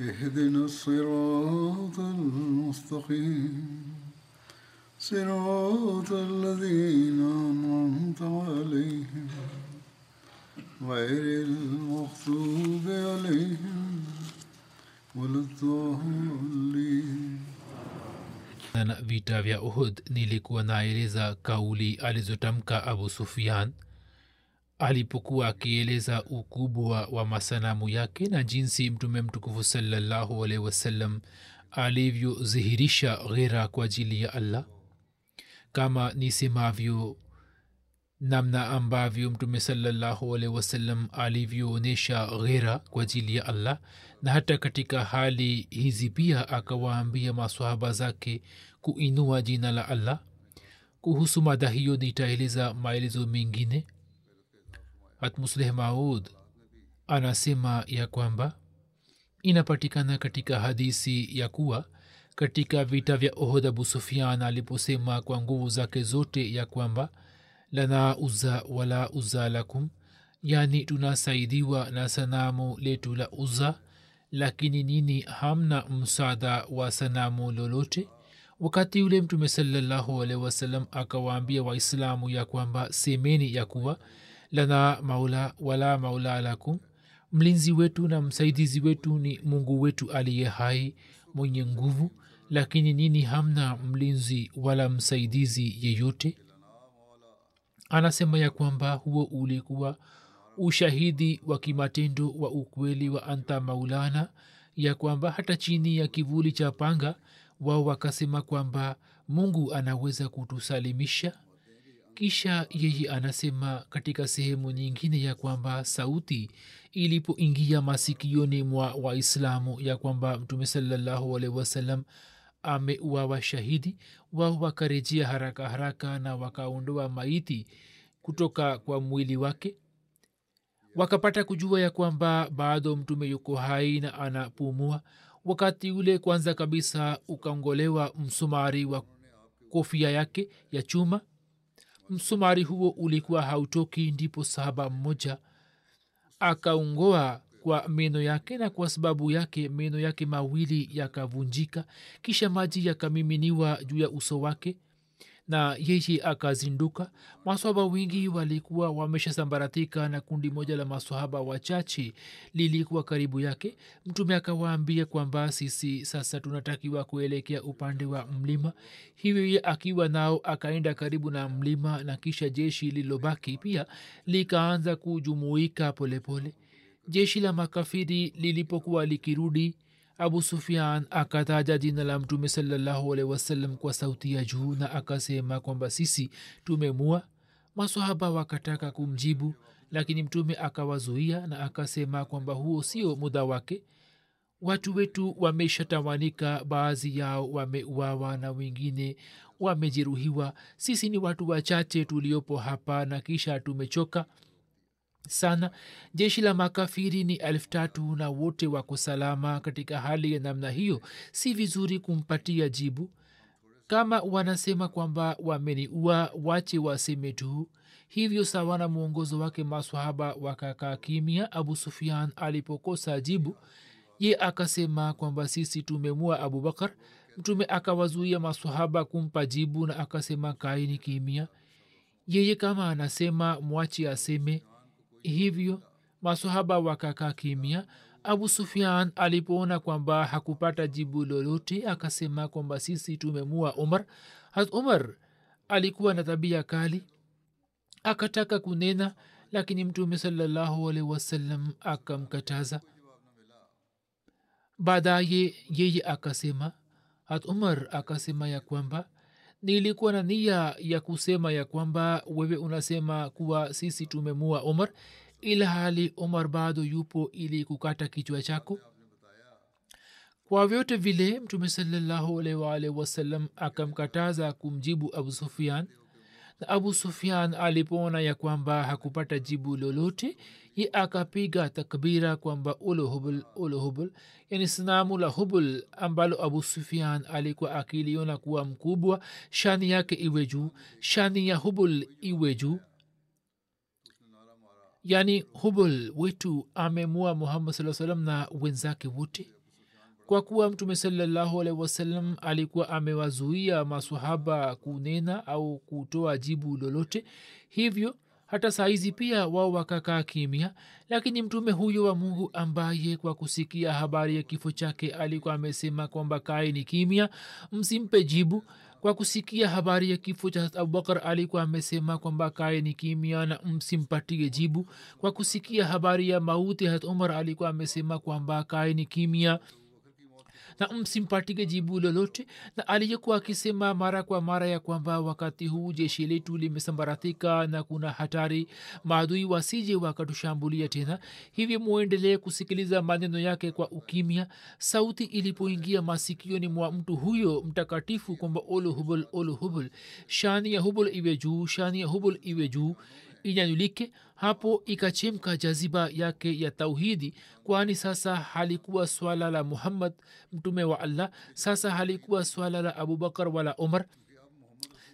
اهدنا الصراط المستقيم. صراط الذين أنعمت عليهم. غير المغضوب عليهم ولا الضالين. na vita vya uhud nilikuwa naeleza kauli alizotamka abu sufian alipokuwa akieleza ukubwa wa masanamu yake na jinsi mtume mtukufu salallahu alaihi wasallam alivyodhihirisha ghera kwa ajili ya allah. Kama nisemavyo namna ambavyo mtume salallahu alaihi wasallam alivyoonyesha ghera kwa ajili ya allah na hata katika hali hizi pia akawaambia maswahaba zake kuinua jina la allah. Kuhusu mada hiyo nitaeleza maelezo mengine hatmusleh maud anasema ya kwamba inapatikana katika hadisi ya kuwa katika vita vya ohod abu sufian aliposema kwa nguvu zake zote ya kwamba lana uza wala uza lakum yani tunasaidiwa na sanamu letu la uza lakini nini hamna msaada wa sanamu lolote? Wakati ule mtume salallahu alehi wasalam akawaambia waislamu ya kwamba semeni ya kuwa lana maula wala maula lakum mlinzi wetu na msaidizi wetu ni mungu wetu aliye hai mwenye nguvu. Lakini nini hamna mlinzi wala msaidizi yeyote? Anasema ya kwamba huo ulikuwa ushahidi wa kimatendo wa ukweli wa anta maulana ya kwamba hata chini ya kivuli cha panga wao wakasema kwamba mungu anaweza kutusalimisha kisha yeye anasema katika sehemu nyingine ya kwamba sauti ilipoingia masikioni mwa waislamu ya kwamba mtume salallahu alaihi wasallam ameuawa shahidi wao wakarejea haraka haraka na wakaondoa maiti kutoka kwa mwili wake. Wakapata kujua ya kwamba bado mtume yuko hai na anapumua. Wakati ule kwanza kabisa ukaongolewa msumari wa kofia yake ya chuma msumari huo ulikuwa hautoki ndipo sahaba mmoja akaungoa kwa meno yake na kwa sababu yake meno yake mawili yakavunjika kisha maji yakamiminiwa juu ya uso wake na yeye akazinduka. Maswaba wengi walikuwa wameshasambaratika na kundi moja la maswahaba wachache lilikuwa karibu yake. Mtume akawaambia kwamba sisi sasa tunatakiwa kuelekea upande wa mlima. Hivyo ye akiwa nao akaenda karibu na mlima na kisha jeshi lililobaki pia likaanza kujumuika polepole. Pole. jeshi la makafiri lilipokuwa likirudi abu sufian akataja jina la mtume salallahu alehi wasallam kwa sauti ya juu na akasema kwamba sisi tumemua. Masahaba wakataka kumjibu lakini mtume akawazuia na akasema kwamba huo sio muda wake. Watu wetu wameshatawanika baadhi yao wameuawa na wengine wamejeruhiwa. Sisi ni watu wachache tuliopo hapa na kisha tumechoka sana. Jeshi la makafiri ni elfu tatu na wote wako salama katika hali ya namna hiyo. Si vizuri kumpatia jibu. Kama wanasema kwamba wameniua wache waseme tu. Hivyo sawa na mwongozo wake maswahaba wakakaa kimya. Abu sufian alipokosa jibu ye akasema kwamba sisi tumemua abubakar mtume akawazuia maswahaba kumpa jibu na akasema kaini kimya. Yeye kama anasema mwachi aseme hivyo masahaba wakakaa kimya. Abu sufian alipoona kwamba hakupata jibu lolote akasema kwamba sisi tumemua umar hat umar alikuwa na tabia kali. Akataka kunena lakini mtume salallahu alaihi wasallam akamkataza. Baadaye yeye akasema hat umar akasema ya kwamba nilikuwa na nia ya kusema ya kwamba wewe unasema kuwa sisi tumemua umar ila hali umar bado yupo ili kukata kichwa chako. Kwa vyote vile mtume salallahu alaihi wasalam akamkataza kumjibu abu sufian abu sufian alipoona ya kwamba hakupata jibu lolote ye akapiga takbira kwamba ulohubul ulohubul yani sinamu la hubul ambalo abu sufian alikuwa akiliona kuwa mkubwa shani yake iwe juu shani ya hubul iwe juu. Yani hubul wetu amemua muhammad saa salam na wenzake wote kwa kuwa mtume salallahu alaihi wasallam alikuwa amewazuia masahaba kunena au kutoa jibu lolote hivyo hata saizi pia wao wakakaa kimya. Lakini mtume huyo wa mungu ambaye kwa kusikia habari ya kifo chake alikuwa amesema kwamba kae ni kimya msimpe jibu. Kwa kusikia habari ya kifo cha abubakar alikuwa amesema kwamba kae ni kimya na msimpatie jibu. Kwa kusikia habari ya mauti hat umar alikuwa amesema kwamba kae ni kimya na msimpatike jibu lolote. Na aliyekuwa akisema mara kwa mara ya kwamba wakati huu jeshi letu limesambaratika na kuna hatari maadui wasije wakatushambulia tena. Hivyo mwendelee kusikiliza maneno yake kwa ukimya. Sauti ilipoingia masikioni mwa mtu huyo mtakatifu kwamba oluhubul oluhubul shani ya hubul iwe juu shani ya hubul iwe juu inyanyulike hapo ikachemka jaziba yake ya tauhidi kwani sasa halikuwa swala la muhammad mtume wa allah sasa halikuwa swala la abubakar wala umar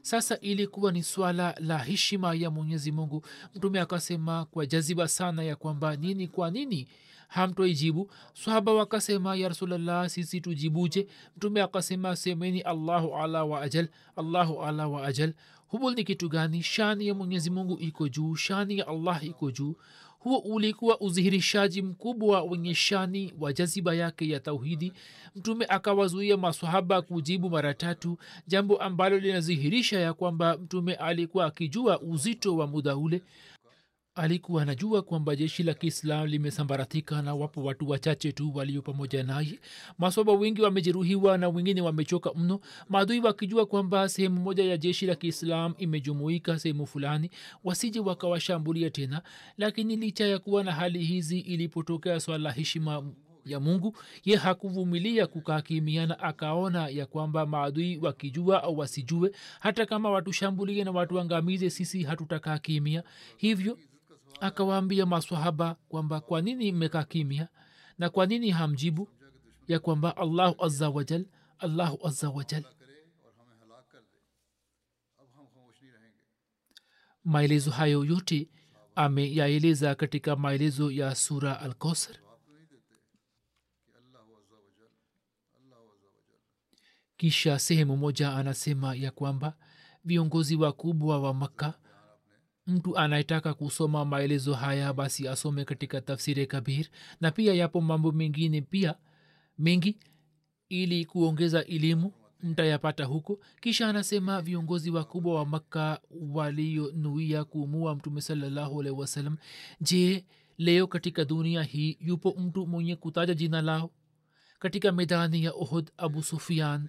sasa ilikuwa ni swala la heshima ya mwenyezi mungu. Mtume akasema kwa jaziba sana ya kwamba nini kwa nini hamtoijibu swahaba wakasema ya rasulllah sisi tujibuje? Mtume akasema semeni allahu ala wa ajal allahu ala wa ajal hubul ni kitu gani? Shani ya mwenyezi mungu iko juu shani ya allah iko juu. Huo ulikuwa udhihirishaji mkubwa wenye shani wa jaziba yake ya tauhidi. Mtume akawazuia masahaba kujibu mara tatu jambo ambalo linadhihirisha ya kwamba mtume alikuwa akijua uzito wa muda ule alikuwa anajua kwamba jeshi la kiislam limesambaratika na wapo watu wachache tu walio pamoja naye. Masoba wengi wamejeruhiwa na wengine wamechoka mno maadui wakijua kwamba sehemu moja ya jeshi la kiislam imejumuika sehemu fulani wasije wakawashambulia tena. Lakini licha ya kuwa na hali hizi ilipotokea swala la heshima ya mungu ye hakuvumilia kukaa kimiana akaona ya kwamba maadui wakijua au wasijue hata kama watushambulie na watuangamize sisi hatutakaa kimia hivyo akawaambia maswahaba kwamba kwa nini mmekaa kimya na kwa nini hamjibu? Ya kwamba allahu aza wajal allahu aza wajal maelezo hayo yote ameyaeleza katika maelezo ya sura alkosr kisha sehemu moja anasema ya kwamba viongozi wakubwa wa makka mtu anayetaka kusoma maelezo haya basi asome katika tafsiri kabir. Na pia yapo mambo mengine pia mengi ili kuongeza elimu mtayapata huko. Kisha anasema viongozi wakubwa wa makka walionuia kuumua mtume salallahu alaihi wasallam je leo katika dunia hii yupo mtu mwenye kutaja jina lao? Katika medani ya ohud abu sufian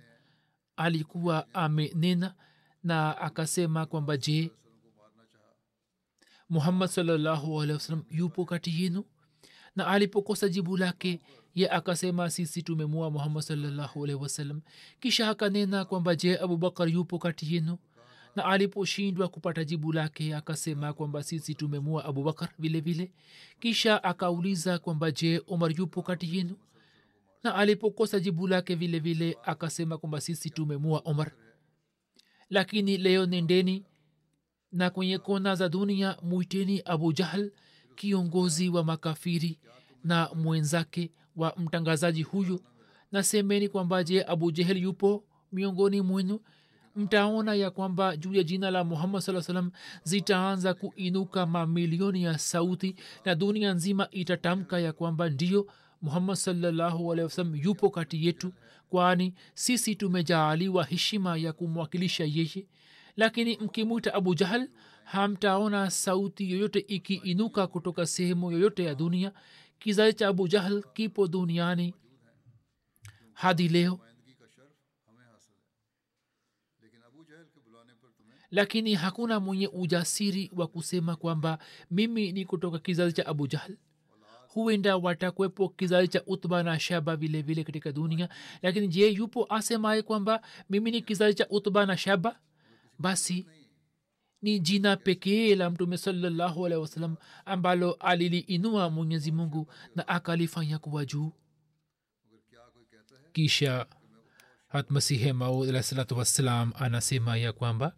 alikuwa amenena na akasema kwamba je muhammad sallahualwasalam yupo kati yenu? Na alipokosa jibu lake ye akasema sisi tumemua muhammad salllahu alehi wasalam kisha akanena kwamba je abubakar yupo kati yenu? Na aliposhindwa kupata jibu lake akasema kwamba sisi tumemua abubakar vile vile. Kisha akauliza kwamba je omar yupo kati yenu? Na alipokosa jibu lake vile vile akasema kwamba sisi tumemua omar. Lakini leo nendeni na kwenye kona za dunia mwiteni abu jahl kiongozi wa makafiri na mwenzake wa mtangazaji huyu. Nasemeni kwamba je abu jehel yupo miongoni mwenu? Mtaona ya kwamba juu ya jina la muhammad saa salam zitaanza kuinuka mamilioni ya sauti na dunia nzima itatamka ya kwamba ndio muhammad salllahu yupo kati yetu kwani sisi tumejaaliwa heshima ya kumwakilisha yeye lakini mkimwita abu jahal hamtaona sauti yoyote ikiinuka kutoka sehemu yoyote ya dunia. Kizazi cha abu jahal kipo duniani hadi leo. Lakini hakuna mwenye ujasiri wa kusema kwamba mimi ni kutoka kizazi cha abu jahal. Huenda watakwepo kizazi cha utba na shaba vile vile katika dunia. Lakini je yupo asemaye kwamba mimi ni kizazi cha utba na shaba basi ni jina pekee la mtume salallahu alehi wasalam ambalo aliliinua mwenyezi mungu na akalifanya kuwa juu. Kisha hatmasihe maud alah salatu wassalam anasema ya kwamba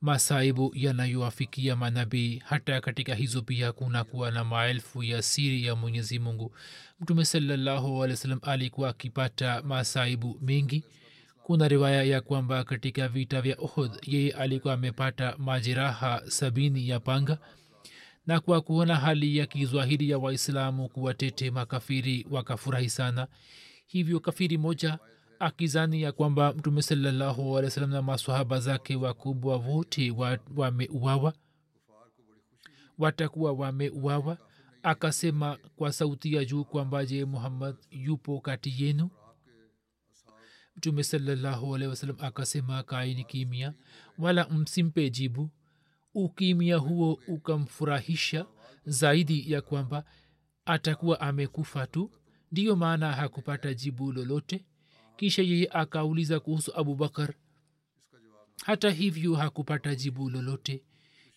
masaibu yanayoafikia manabii hata katika hizo pia kuna kuwa na maelfu ya siri ya mwenyezi mungu. Mtume salallahu alehi wa sallam alikuwa akipata masaibu mengi kuna riwaya ya kwamba katika vita vya uhud yeye alikuwa amepata majeraha sabini ya panga na kwa kuona hali ya kizwahiri ya waislamu kuwatete makafiri wakafurahi sana. Hivyo kafiri moja akizani ya kwamba mtume salallahu alehi wasallam na masahaba zake wakubwa wote wameuawa wa watakuwa wameuawa akasema kwa sauti ya juu kwamba je muhammad yupo kati yenu mtume salallahu akasema kaini kimia wala msimpe jibu. Ukimia huo ukamfurahisha zaidi ya kwamba atakuwa amekufa tu. Ndiyo maana hakupata jibu lolote. Kisha yeye akauliza kuhusu abubakar hata hivyo hakupata jibu lolote.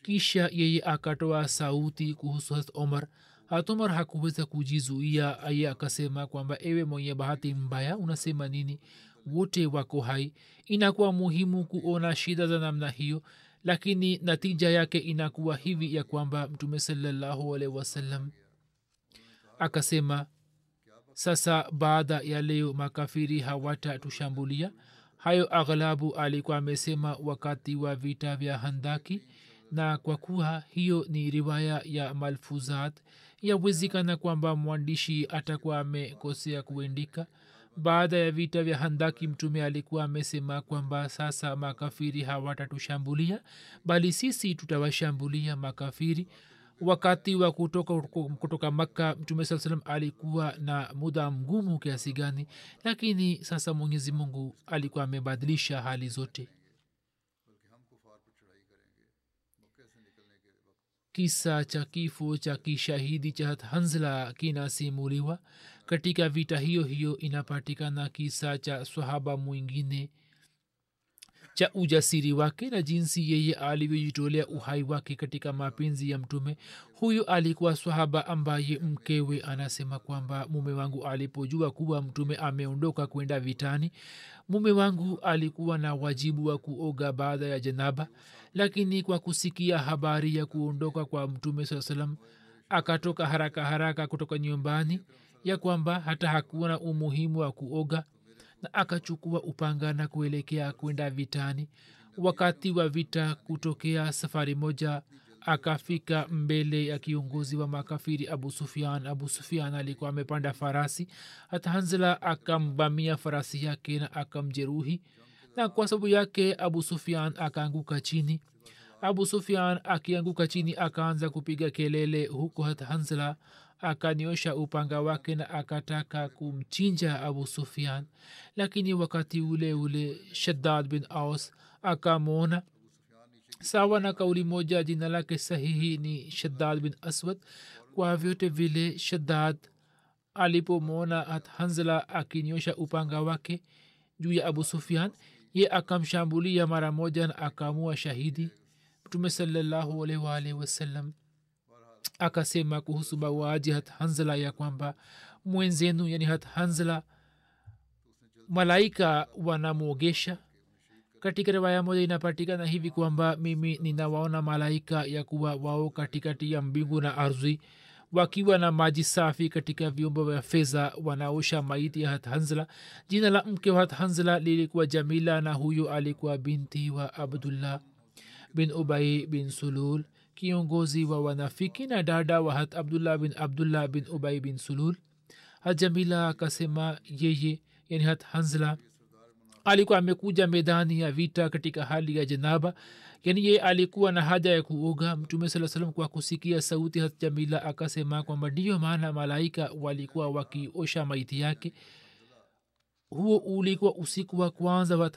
Kisha yeye akatoa sauti kuhusu hat omar. Hat omar hakuweza kujizuia. Aye akasema kwamba ewe mwenye bahati mbaya unasema nini wote wako hai. Inakuwa muhimu kuona shida za namna hiyo lakini natija yake inakuwa hivi ya kwamba mtume salallahu alaihi wasallam akasema sasa baada ya leo makafiri hawatatushambulia. Hayo aghlabu alikuwa amesema wakati wa vita vya handaki na kwa kuwa hiyo ni riwaya ya malfuzat yawezekana kwamba mwandishi atakuwa amekosea kuendika baada ya vita vya handaki mtume alikuwa amesema kwamba sasa makafiri hawatatushambulia bali sisi tutawashambulia makafiri. Wakati wa kutoka, kutoka makka mtume saa salam alikuwa na muda mgumu kiasi gani lakini sasa mwenyezi mungu alikuwa amebadilisha hali zote. Kisa cha kifo cha kishahidi cha hanzla kinasimuliwa katika vita hiyo hiyo inapatikana kisa cha swahaba mwingine cha ujasiri wake na jinsi yeye alivyojitolea uhai wake katika mapenzi ya mtume. Huyu alikuwa swahaba ambaye mkewe anasema kwamba mume wangu alipojua kuwa mtume ameondoka kwenda vitani mume wangu alikuwa na wajibu wa kuoga baada ya janaba. Lakini kwa kusikia habari ya kuondoka kwa mtume saa salam akatoka haraka haraka kutoka nyumbani ya kwamba hata hakuna umuhimu wa kuoga na akachukua upanga na kuelekea kwenda vitani. Wakati wa vita kutokea safari moja akafika mbele ya kiongozi wa makafiri abu sufian abu sufian alikuwa amepanda farasi. Hata hanzela akambamia farasi yake na akamjeruhi. Na kwa sababu yake abu sufian akaanguka chini. Abu sufian akianguka chini akaanza kupiga kelele huku hata hanzela akaniosha upanga wake na akataka kumchinja abu sufian lakini wakati ule ule shaddad bin aus akamwona. Sawa na kauli moja jina lake sahihi ni shaddad bin aswad. Kwa vyote vile shaddad alipomwona hanzla akinyosha upanga wake juu ya abu sufian ye akamshambulia mara moja na akamua shahidi. Mtume salallahu wasalam wasallam akasema kuhusu mauaji hat hanzla ya kwamba mwenzenu yani hat hanzla malaika wanamwogesha. Katika riwaya moja inapatikana hivi kwamba mimi ninawaona malaika ya kuwa wao katikati ya mbingu na ardhi wakiwa na maji safi katika vyombo vya fedha wanaosha maiti ya hathanzla jina la mke wa hathanzla lilikuwa jamila na huyo alikuwa binti wa abdullah bin ubai bin sulul kiongozi wa wanafiki na dada wa hat abdullah bin abdullah bin ubai bin sulul. Hat jamila akasema yeye yani hat hanzla alikuwa amekuja medani ya vita katika hali ya janaba. Yani ye alikuwa na haja ya kuoga. Mtume saa salam kwa kusikia sauti hat jamila akasema kwamba ndiyo maana malaika walikuwa wakiosha maiti yake. Huo ulikuwa usiku wa kwanza wa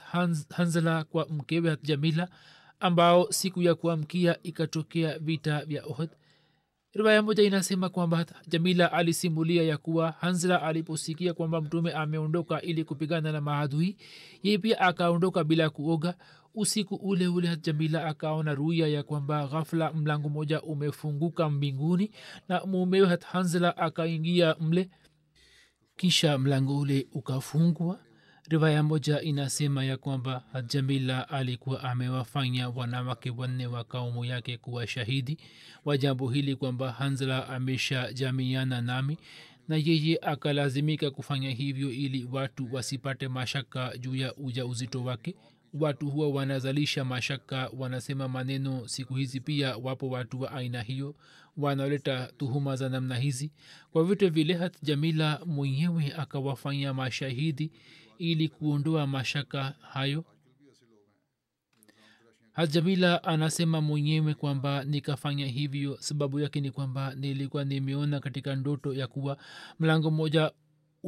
hanzla kwa mkewe hat jamila ambao siku ya kuamkia ikatokea vita vya ohd riwaya moja inasema kwamba jamila alisimulia ya kuwa hanzra aliposikia kwamba mtume ameondoka ili kupigana na maadui ye pia akaondoka bila kuoga. Usiku ule ule jamila akaona ruya ya kwamba ghafla mlango moja umefunguka mbinguni na mumewe hanzla akaingia mle. Kisha mlango ule ukafungwa riwaya moja inasema ya kwamba jamila alikuwa amewafanya wanawake wanne wa kaumu yake kuwa shahidi wa jambo hili kwamba hanzla amesha jamiana nami na yeye akalazimika kufanya hivyo ili watu wasipate mashaka juu ya uja uzito wake. Watu huwa wanazalisha mashaka wanasema maneno. Siku hizi pia wapo watu wa aina hiyo wanaoleta tuhuma za namna hizi. Kwa vyote vile hat jamila mwenyewe akawafanya mashahidi ili kuondoa mashaka hayo. Hajamila anasema mwenyewe kwamba nikafanya hivyo. Sababu yake ni kwamba nilikuwa nimeona katika ndoto ya kuwa mlango mmoja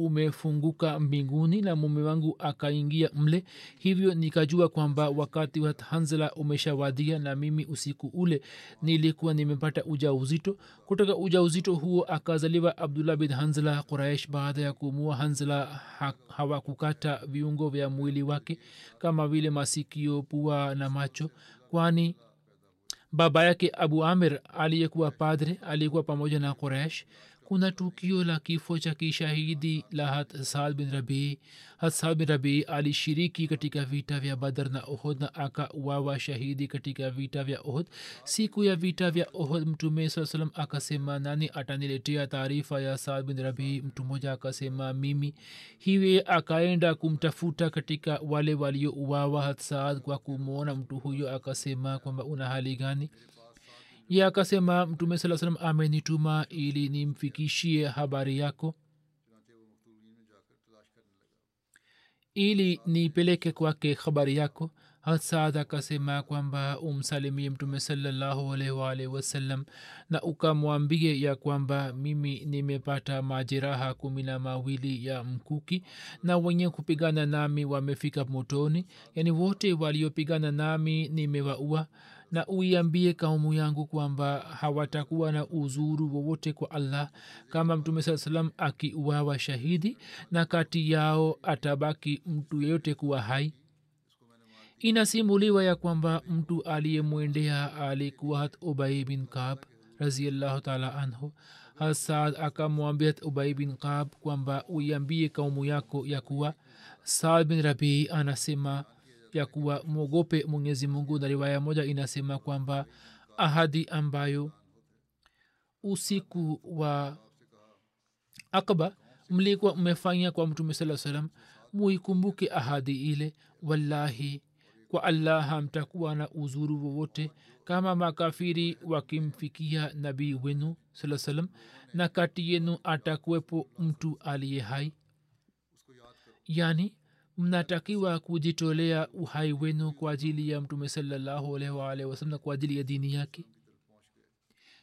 umefunguka mbinguni na mume wangu akaingia mle. Hivyo nikajua kwamba wakati wa hanzela umeshawadia na mimi usiku ule nilikuwa nimepata uja uzito kutoka uja uzito huo akazaliwa abdullah bin hanzla quraish baada ya kumua hanzela ha, hawakukata viungo vya mwili wake kama vile masikio pua na macho. Kwani baba yake abu amir aliyekuwa padre aliyekuwa pamoja na quraish kuna tukio la kifo cha kishahidi la hasad bin rabii hasad bin rabii alishiriki katika vita vya badar na ohod na akauawa shahidi katika vita vya ohod siku ya vita vya ohod mtume saa salam akasema nani ataniletea taarifa ya saad bin rabii mtu mmoja akasema mimi. Hiwe akaenda kumtafuta katika wale waliouawa hasad kwa kumwona mtu huyo akasema kwamba una hali gani ye akasema mtume saa salam amenituma ili nimfikishie habari yako ili nipeleke kwake habari yako. Hasad akasema kwamba umsalimie mtume salallahu alaihi wasallam na ukamwambie ya kwamba mimi nimepata majeraha kumi na mawili ya mkuki na wenye kupigana nami wamefika motoni. Yaani wote waliopigana nami nimewaua na uiambie kaumu yangu kwamba hawatakuwa na uzuru wowote kwa allah kama mtume saa salam akiuawa shahidi na kati yao atabaki mtu yeyote kuwa hai. Inasimuliwa ya kwamba mtu aliyemwendea alikuwa hat ubai bin kab raziallahu taala anhu. Hasad akamwambia hat ubai bin kab kwamba uiambie kaumu yako ya kuwa saad bin rabii anasema ya kuwa mwogope mwenyezi mungu. Na riwaya moja inasema kwamba ahadi ambayo usiku wa akba mlikuwa mmefanya kwa mtume saa salam muikumbuke ahadi ile. Wallahi kwa allah hamtakuwa na uzuru wowote kama makafiri wakimfikia nabii wenu saa salam na kati yenu atakuwepo mtu aliye hai. Yani mnatakiwa kujitolea uhai wenu kwa ajili ya mtume salallahu wasalam na kwa ajili ya dini yake.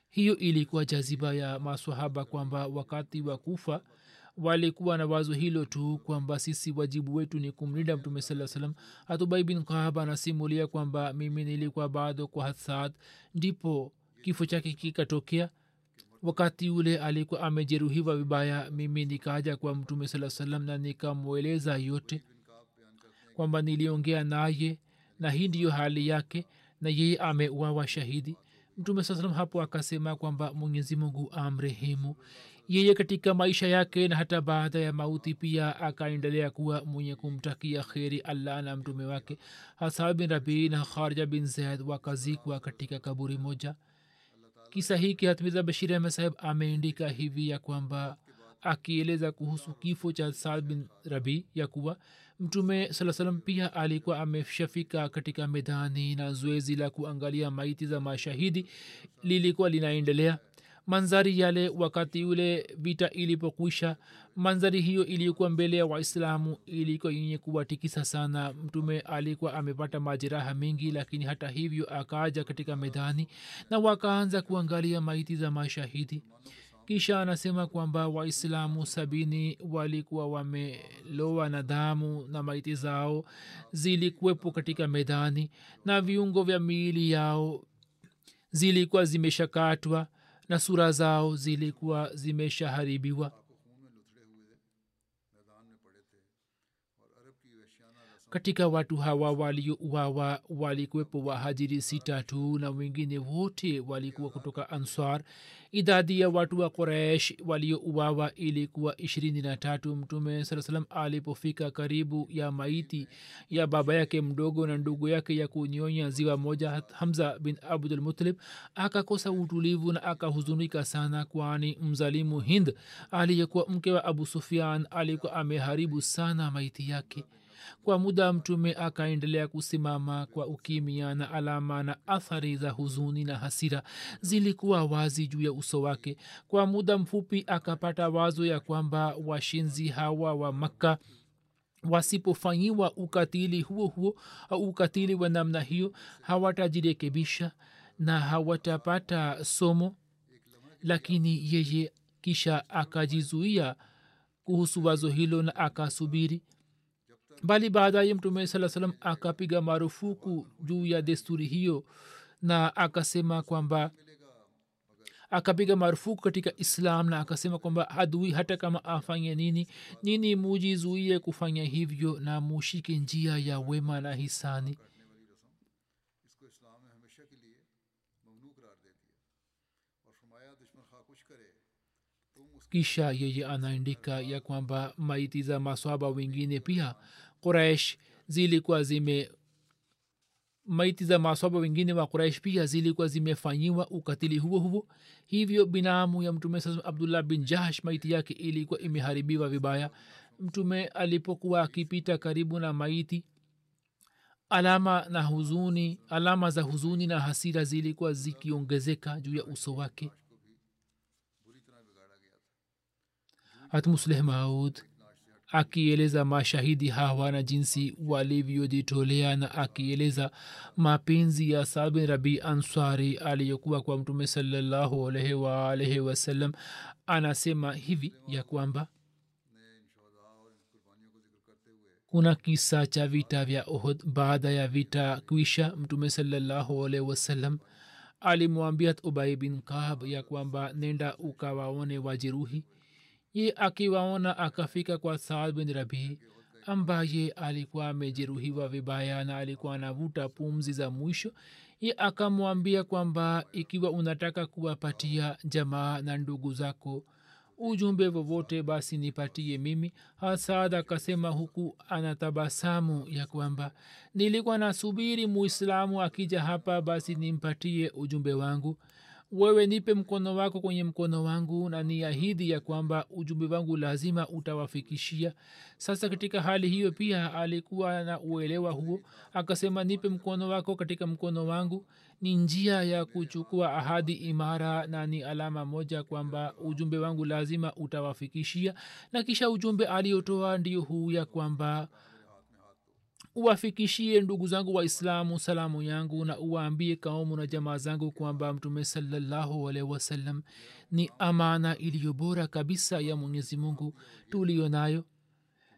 Hiyo ilikuwa jaziba ya masahaba kwamba wakati wa kufa walikuwa na wazo hilo tu kwamba sisi wajibu wetu ni kumlinda mtume saa salam hatubai bin kahab anasimulia kwamba mimi nilikuwa bado kwa hasad ndipo kifo chake kikatokea. Wakati ule alikuwa amejeruhiwa vibaya mimi nikaja kwa mtume saa salam na nikamweleza yote kwamba niliongea naye na hii ndiyo hali yake na yeye ameuawa shahidi. Mtume saa salam hapo akasema kwamba mwenyezi mungu amrehemu. Yeye katika maisha yake na hata baada ya mauti pia akaendelea kuwa mwenye kumtakia kheri allah na mtume wake. Hasa bin rabii na kharja bin zaid wakazikwa katika kaburi moja. Kisa hiki hatmiza bashir ahmed ameandika hivi ya kwamba akieleza kuhusu kifo cha saad bin rabi ya kuwa mtume saa salam pia alikuwa ameshafika katika medani na zoezi la kuangalia maiti za mashahidi lilikuwa linaendelea. Manzari yale wakati ule vita ilipokwisha manzari hiyo iliyokuwa mbele ya waislamu ilikuwa yenye kuwatikisa sana. Mtume alikuwa amepata majeraha mengi lakini hata hivyo akaja katika medani na wakaanza kuangalia maiti za mashahidi kisha anasema kwamba waislamu sabini walikuwa wamelowa na damu na maiti zao zilikuwepo katika medani na viungo vya miili yao zilikuwa zimeshakatwa na sura zao zilikuwa zimeshaharibiwa katika watu hawa waliouawa walikuwepo wahajiri sita tu na wengine wote walikuwa kutoka answar. Idadi ya watu wa quraish waliouawa ilikuwa ishirini na tatu. Mtume saa salam alipofika karibu ya maiti ya baba yake mdogo na ndugu yake ya kunyonya ziwa moja hamza bin abdulmutalib akakosa utulivu na akahuzunika sana kwani mzalimu hind aliyekuwa mke wa abu sufian alikuwa ameharibu sana maiti yake kwa muda mtume akaendelea kusimama kwa ukimia na alama na athari za huzuni na hasira zilikuwa wazi juu ya uso wake. Kwa muda mfupi akapata wazo ya kwamba washinzi hawa wa makka wasipofanyiwa ukatili huo huo au ukatili wa namna hiyo hawatajirekebisha na hawatapata somo. Lakini yeye kisha akajizuia kuhusu wazo hilo na akasubiri bali baadaye mtume saa salam akapiga marufuku juu ya desturi hiyo na akasema kwamba akapiga marufuku katika islam na akasema kwamba adui hata kama afanye nini nini mujizuie kufanya hivyo na mushike njia ya wema na hisani. Kisha yeye anaandika ya kwamba maiti za maswaba wengine pia quraish zilikuwa zime maiti za maswaba wengine wa quraish pia zilikuwa zimefanyiwa ukatili huo huo. Hivyo binamu ya mtume saa abdullah bin jahsh maiti yake ilikuwa imeharibiwa vibaya. Mtume alipokuwa akipita karibu na maiti alama na huzuni alama za huzuni na hasira zilikuwa zikiongezeka juu ya uso wake. Hatmusleh akieleza mashahidi hawa na jinsi walivyojitolea na akieleza mapenzi ya sabin rabi answari aliyokuwa kwa mtume salallahu alaihi waalaihi wasallam anasema hivi ya kwamba kuna kisa cha vita vya ohd baada ya vita kwisha mtume salallahu alaihi wasallam alimwambia ubai bin kab ya kwamba nenda ukawaone wajeruhi ye akiwaona akafika kwa saad bin rabii ambaye alikuwa amejeruhiwa vibaya na alikuwa anavuta pumzi za mwisho ye akamwambia kwamba ikiwa unataka kuwapatia jamaa na ndugu zako ujumbe vovote basi nipatie mimi. Hasad akasema huku anatabasamu ya kwamba nilikuwa nasubiri muislamu akija hapa basi nimpatie ujumbe wangu wewe nipe mkono wako kwenye mkono wangu na niahidi ya kwamba ujumbe wangu lazima utawafikishia. Sasa katika hali hiyo pia alikuwa na uelewa huo. Akasema nipe mkono wako katika mkono wangu. Ni njia ya kuchukua ahadi imara na ni alama moja kwamba ujumbe wangu lazima utawafikishia. Na kisha ujumbe aliotoa ndio huu ya kwamba uwafikishie ndugu zangu waislamu salamu yangu na uwaambie kaumu na jamaa zangu kwamba mtume salallahu alaihi wasallam ni amana iliyo bora kabisa ya mwenyezi mungu tuliyo nayo.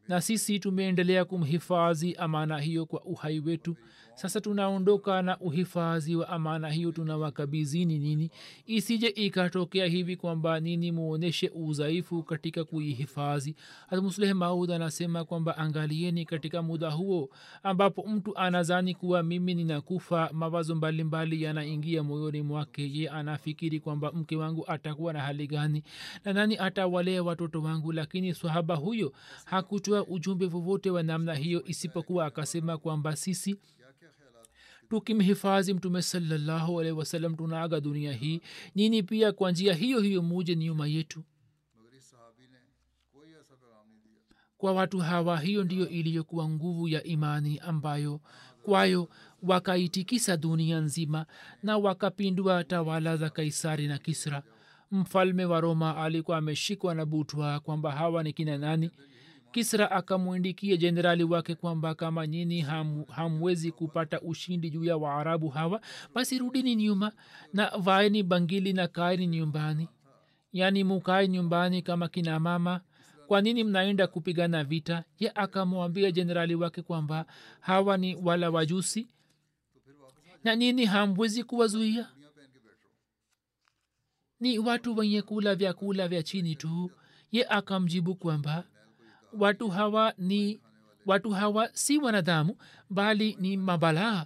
Na sisi tumeendelea kumhifadhi amana hiyo kwa uhai wetu sasa tunaondoka na uhifadhi wa amana hiyo tunawakabizini nini? Isije ikatokea hivi kwamba nini muoneshe udhaifu katika kuihifadhi. Hatmusleh maud anasema kwamba angalieni katika muda huo ambapo mtu anazani kuwa mimi ninakufa mawazo mbalimbali yanaingia moyoni mwake. Ye anafikiri kwamba mke wangu atakuwa na hali gani na nani atawalea watoto wangu? Lakini swahaba huyo hakutoa ujumbe vovote wa namna hiyo isipokuwa akasema kwamba sisi tukimhifadhi mtume salllahu alehi wasallam tunaaga dunia hii. Nini pia kwa njia hiyo hiyo muje nyuma yetu? Kwa watu hawa hiyo ndiyo iliyokuwa nguvu ya imani ambayo kwayo wakaitikisa dunia nzima na wakapindua tawala za kaisari na kisra. Mfalme wa roma alikuwa ameshikwa na butwa kwamba hawa ni kina nani? Kisra akamwindikia jenerali wake kwamba kama nyini ham, hamwezi kupata ushindi juu ya waarabu hawa basi rudini nyuma na vaeni bangili na kaeni nyumbani. Yaani mukae nyumbani kama kina mama. Kwa nini mnaenda kupigana vita? Ye akamwambia jenerali wake kwamba hawa ni wala wajusi. Na nini hamwezi kuwazuia? Ni watu wenye kula vyakula vya chini tu. Ye akamjibu kwamba watu hawa ni watu hawa si wanadamu bali ni mabalaa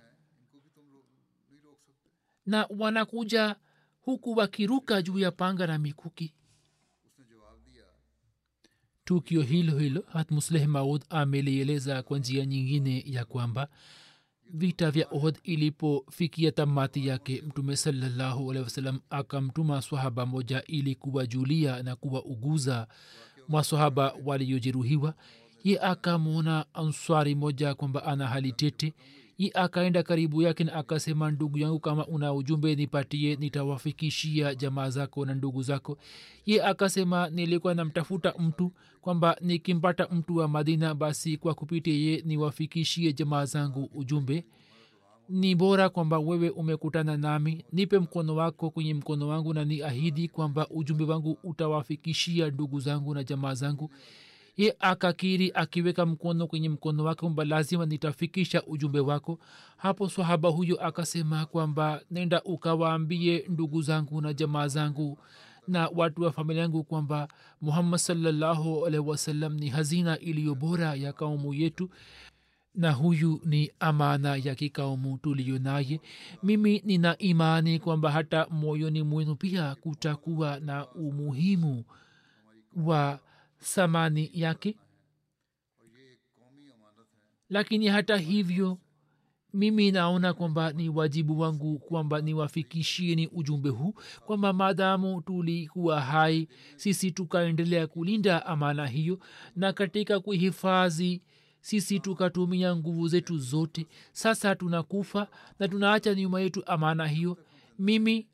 na wanakuja huku wakiruka juu ya panga na mikuki. Tukio hilo hilo hatmusleh maud amelieleza kwa njia nyingine ya kwamba vita vya ohd ilipofikia tamati yake mtume salallahu alehi wasalam akamtuma swahaba moja ili kuwajulia na kuwauguza maswahaba waliojeruhiwa ye akamwona answari moja kwamba ana hali tete. Ye akaenda karibu yake na akasema ndugu yangu kama una ujumbe nipatie nitawafikishia jamaa zako na ndugu zako. Ye akasema nilikuwa namtafuta mtu kwamba nikimpata mtu wa madina basi kwa kupitia ye niwafikishie jamaa zangu ujumbe ni bora kwamba wewe umekutana nami nipe mkono wako kwenye mkono wangu na ni ahidi kwamba ujumbe wangu utawafikishia ndugu zangu na jamaa zangu. Ye akakiri akiweka mkono kwenye mkono wake kwamba lazima nitafikisha ujumbe wako. Hapo swahaba huyo akasema kwamba nenda ukawaambie ndugu zangu na jamaa zangu na watu wa familia yangu kwamba muhammad salllahu alaihi ni hazina iliyo bora ya kaumu yetu na huyu ni amana ya kikaumu tuliyo naye. Mimi nina imani kwamba hata moyoni mwenu pia kutakuwa na umuhimu wa thamani yake. Lakini hata hivyo mimi naona kwamba ni wajibu wangu kwamba niwafikishieni ujumbe huu kwamba maadamu tulikuwa hai sisi tukaendelea kulinda amana hiyo na katika kuhifadhi sisi tukatumia nguvu zetu zote. Sasa tunakufa na tunaacha nyuma yetu amana hiyo. Mimi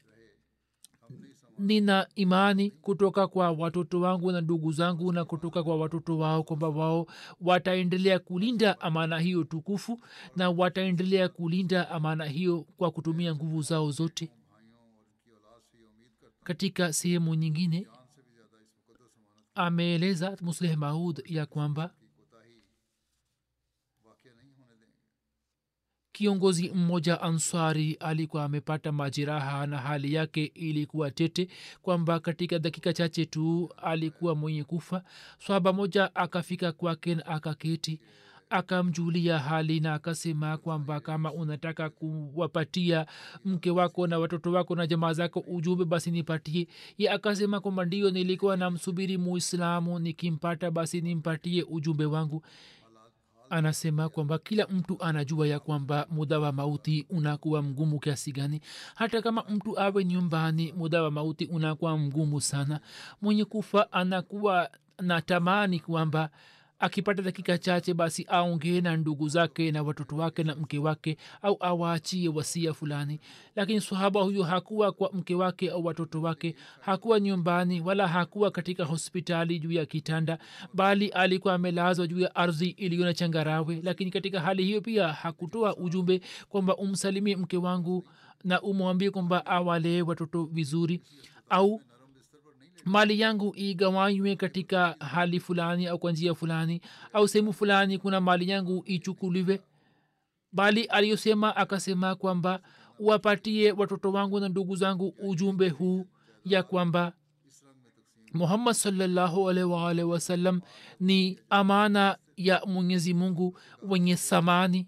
nina imani kutoka kwa watoto wangu na ndugu zangu na kutoka kwa watoto wao kwamba wao wataendelea kulinda amana hiyo tukufu na wataendelea kulinda amana hiyo kwa kutumia nguvu zao zote. Katika sehemu nyingine ameeleza musleh maud ya kwamba kiongozi mmoja answari alikuwa amepata majeraha na hali yake ilikuwa tete kwamba katika dakika chache tu alikuwa mwenye kufa. Swaba moja akafika kwake na akaketi akamjulia hali na akasema kwamba kama unataka kuwapatia mke wako na watoto wako na jamaa zako ujumbe basi nipatie. Ye akasema kwamba ndio nilikuwa namsubiri muislamu nikimpata basi nimpatie ujumbe wangu anasema kwamba kila mtu anajua ya kwamba muda wa mauti unakuwa mgumu kiasi gani. Hata kama mtu awe nyumbani muda wa mauti unakuwa mgumu sana. Mwenye kufa anakuwa na tamani kwamba akipata dakika chache basi aongee na ndugu zake na watoto wake na mke wake au awaachie wasia fulani. Lakini sahaba huyo hakuwa kwa mke wake au watoto wake hakuwa nyumbani wala hakuwa katika hospitali juu ya kitanda bali alikuwa amelazwa juu ya ardhi iliyo na changarawe. Lakini katika hali hiyo pia hakutoa ujumbe kwamba umsalimie mke wangu na umwambie kwamba awalee watoto vizuri au mali yangu igawanywe katika hali fulani au kwa njia fulani au sehemu fulani kuna mali yangu ichukuliwe. Bali aliyosema akasema kwamba wapatie watoto wangu na ndugu zangu ujumbe huu ya kwamba muhammad salllahualwal wasalam ni amana ya mwenyezi mungu wenye samani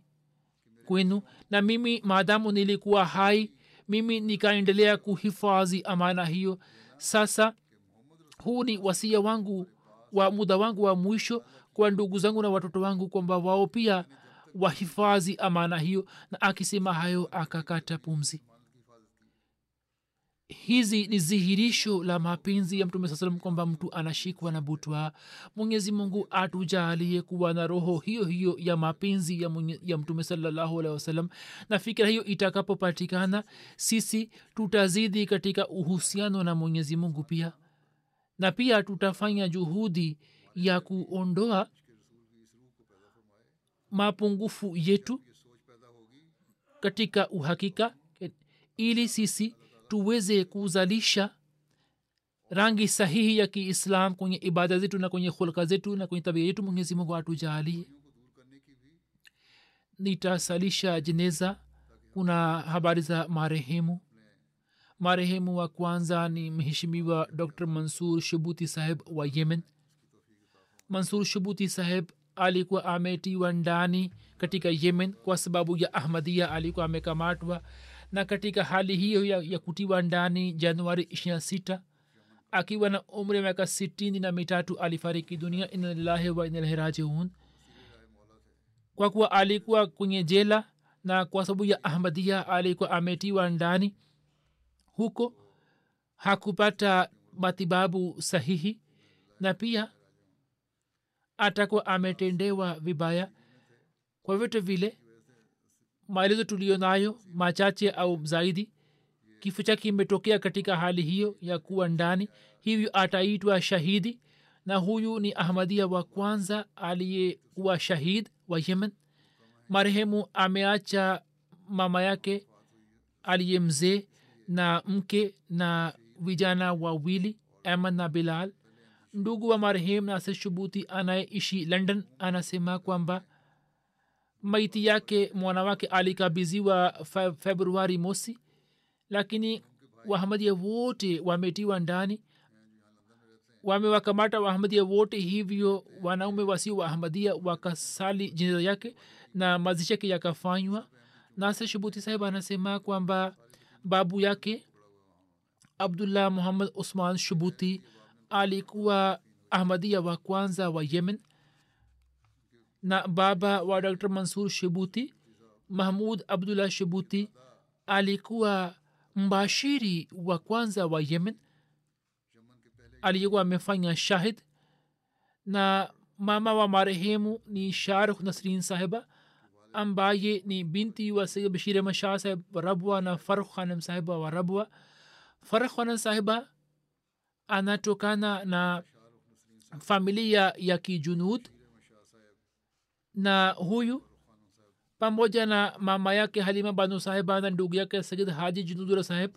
kwenu. Na mimi maadamu nilikuwa hai mimi nikaendelea kuhifadhi amana hiyo. Sasa huu ni wasia wangu wa muda wangu wa mwisho kwa ndugu zangu na watoto wangu kwamba wao pia wahifadhi amana hiyo. Na akisema hayo akakata pumzi. Hizi ni dhihirisho la mapenzi ya mtume saa kwamba mtu anashikwa na butwa. Mwenyezi mungu atujaalie kuwa na roho hiyo hiyo ya mapenzi ya, ya mtume salallahu alehi wasallam. Na fikira hiyo itakapopatikana sisi tutazidi katika uhusiano na mwenyezi mungu pia na pia tutafanya juhudi ya kuondoa mapungufu yetu katika uhakika ili sisi tuweze kuzalisha rangi sahihi ya kiislam kwenye ibada zetu na kwenye hulka zetu na kwenye tabia yetu. Mwenyezi mungu atujaalie nitasalisha jeneza. Kuna habari za marehemu marehemu wa kwanza ni mheshimiwa dr mansur shubuti saheb wa yemen. Mansur shubuti saheb alikuwa ametiwa ndani katika yemen kwa sababu ya ahmadia alikuwa amekamatwa na katika hali hiyo ya, ya kutiwa ndani januari 26 akiwa na umri wa miaka sitini na mitatu alifariki dunia. Inalilahi wa inalahi rajiun. Kwa kuwa alikuwa kwenye jela na kwa sababu ya ahmadia alikuwa ametiwa ndani huko hakupata matibabu sahihi na pia atakuwa ametendewa vibaya. Kwa vyote vile maelezo tuliyo nayo machache au zaidi kifo chake kimetokea katika hali hiyo ya kuwa ndani. Hivyo ataitwa shahidi na huyu ni ahmadia wa kwanza aliyekuwa shahid wa yemen. Marehemu ameacha mama yake aliye mzee na mke na vijana wawili ahmad na bilal. Ndugu wa marehemu nasir shubuti anayeishi london anasema kwamba maiti yake mwana wake alikabiziwa fe, februari mosi lakini wahamadia wote wametiwa ndani. Wamewakamata wahamadia wote hivyo wanaume wasio wahamadia wakasali jeneza yake na mazishi yake yakafanywa. Nasir shubuti sahib anasema kwamba babu yake abdullah muhammad usman shubuti alikuwa ahmadia wa kwanza wa yemen na baba wa dr mansur shibuti mahmud abdullah shibuti alikuwa mbashiri wa kwanza wa yemen aliyekuwa amefanya shahid na mama wa marehemu ni sharh nasrin sahiba ambaye ni binti wa sayid bashir ahmad shah sahib wa na farh khanam sahiba wa rabwa farh khanam sahiba anatokana na familia ya kijunud. Na huyu pamoja na mama yake halima banu sahiba na ndugu yake sayid haji junudura saheb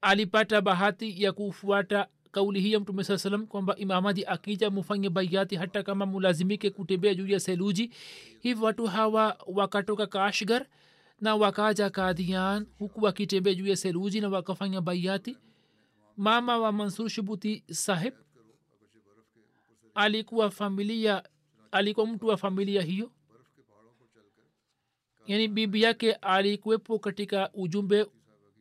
alipata bahati ya kufuata kauli hii ya mtume saa salam kwamba imamadi akija mufanye baiati hata kama mulazimike kutembea juu ya seluji. Hivyo watu hawa wakatoka kashgar na wakaja kadian huku wakitembea juu ya seluji na wakafanya baiati mama wa mansur shubuti sahib alikuwa familia alikuwa mtu wa familia hiyo. Yani bibi yake alikuwepo katika ujumbe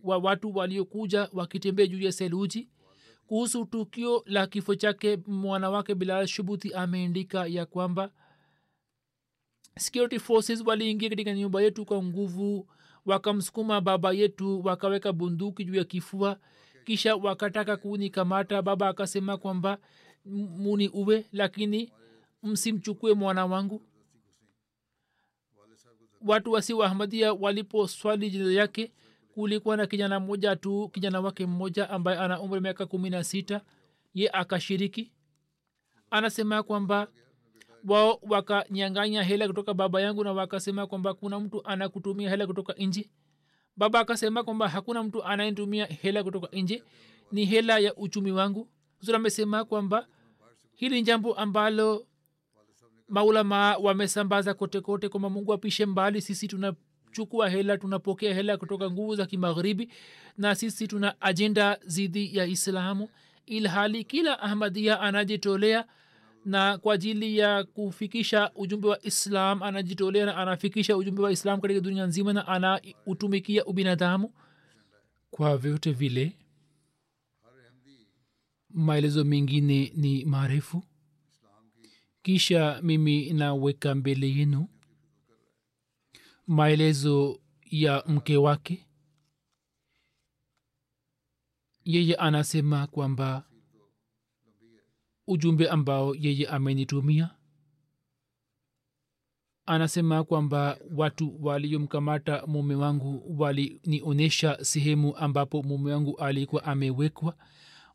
wa watu waliokuja wakitembea juu ya seluji kuhusu tukio la kifo chake mwana wake bilal shubuti ameandika ya kwamba security forces waliingia katika nyumba yetu kwa nguvu wakamsukuma baba yetu wakaweka bunduki juu ya kifua kisha wakataka kunikamata. Baba akasema kwamba muni uwe lakini msimchukue mwana wangu. Watu wasi wa ahmadia waliposwali jina yake kulikuwa na kijana mmoja tu kijana wake mmoja ambaye ana umri miaka kumi na sita. Ye akashiriki. Anasema kwamba wao wakanyanganya hela kutoka baba yangu na wakasema kwamba kuna mtu anakutumia hela kutoka nje. Baba akasema kwamba hakuna mtu anayetumia hela kutoka nje ni hela ya uchumi wangu. Amesema kwamba hili jambo ambalo maulama wamesambaza kote kote kwamba mungu apishe mbali sisi tunachukua hela tunapokea hela kutoka nguvu za kimagharibi na sisi tuna ajenda zidi ya islamu ilhali kila ahmadia anajitolea na kwa ajili ya kufikisha ujumbe wa islam anajitolea na anafikisha ujumbe wa islam katika dunia nzima na anautumikia ubinadamu. Kwa vyote vile maelezo mengine ni marefu. Kisha mimi naweka mbele yenu maelezo ya mke wake? Yeye anasema kwamba ujumbe ambao yeye amenitumia. Anasema kwamba watu waliomkamata mume wangu walinionyesha sehemu ambapo mume wangu alikuwa amewekwa.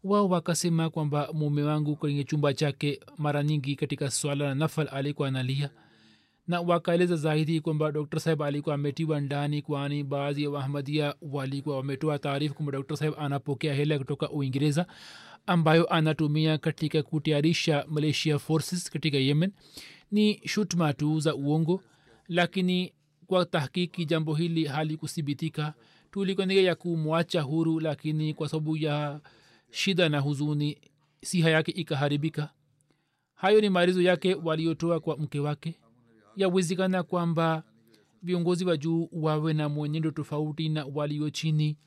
Wao wakasema kwamba mume wangu kwenye chumba chake mara nyingi katika swala la nafal alikuwa analia na wakaeleza zaidi kwamba dr saheb alikuwa ametiwa ndani kwani baadhi ya wahamadia walikuwa wametoa taarifu kwamba dr saheb anapokea hela kutoka uingereza ambayo anatumia katika kutayarisha malaysia forces katika yemen. Ni shutma tu za uongo lakini kwa tahkiki jambo hili halikuthibitika. Tulikuendelea ya kumwacha huru lakini kwa sababu ya shida na huzuni siha yake ikaharibika. Hayo ni maarizo yake waliotoa kwa mke wake yawezekana kwamba viongozi wa juu wawe na mwenendo tofauti na walio chini.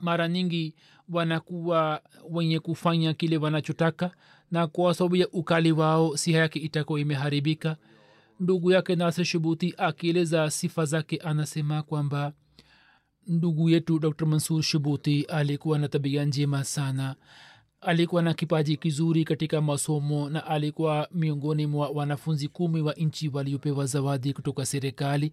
Mara nyingi wanakuwa wenye kufanya kile wanachotaka na kwa sababu ya ukali wao siha yake itakuwa imeharibika. Ndugu yake nase shubuti akieleza sifa zake anasema kwamba ndugu yetu dr. Mansur shubuti alikuwa na tabia njema sana alikuwa na kipaji kizuri katika masomo na alikuwa miongoni mwa wanafunzi kumi wa nchi waliopewa zawadi kutoka serikali.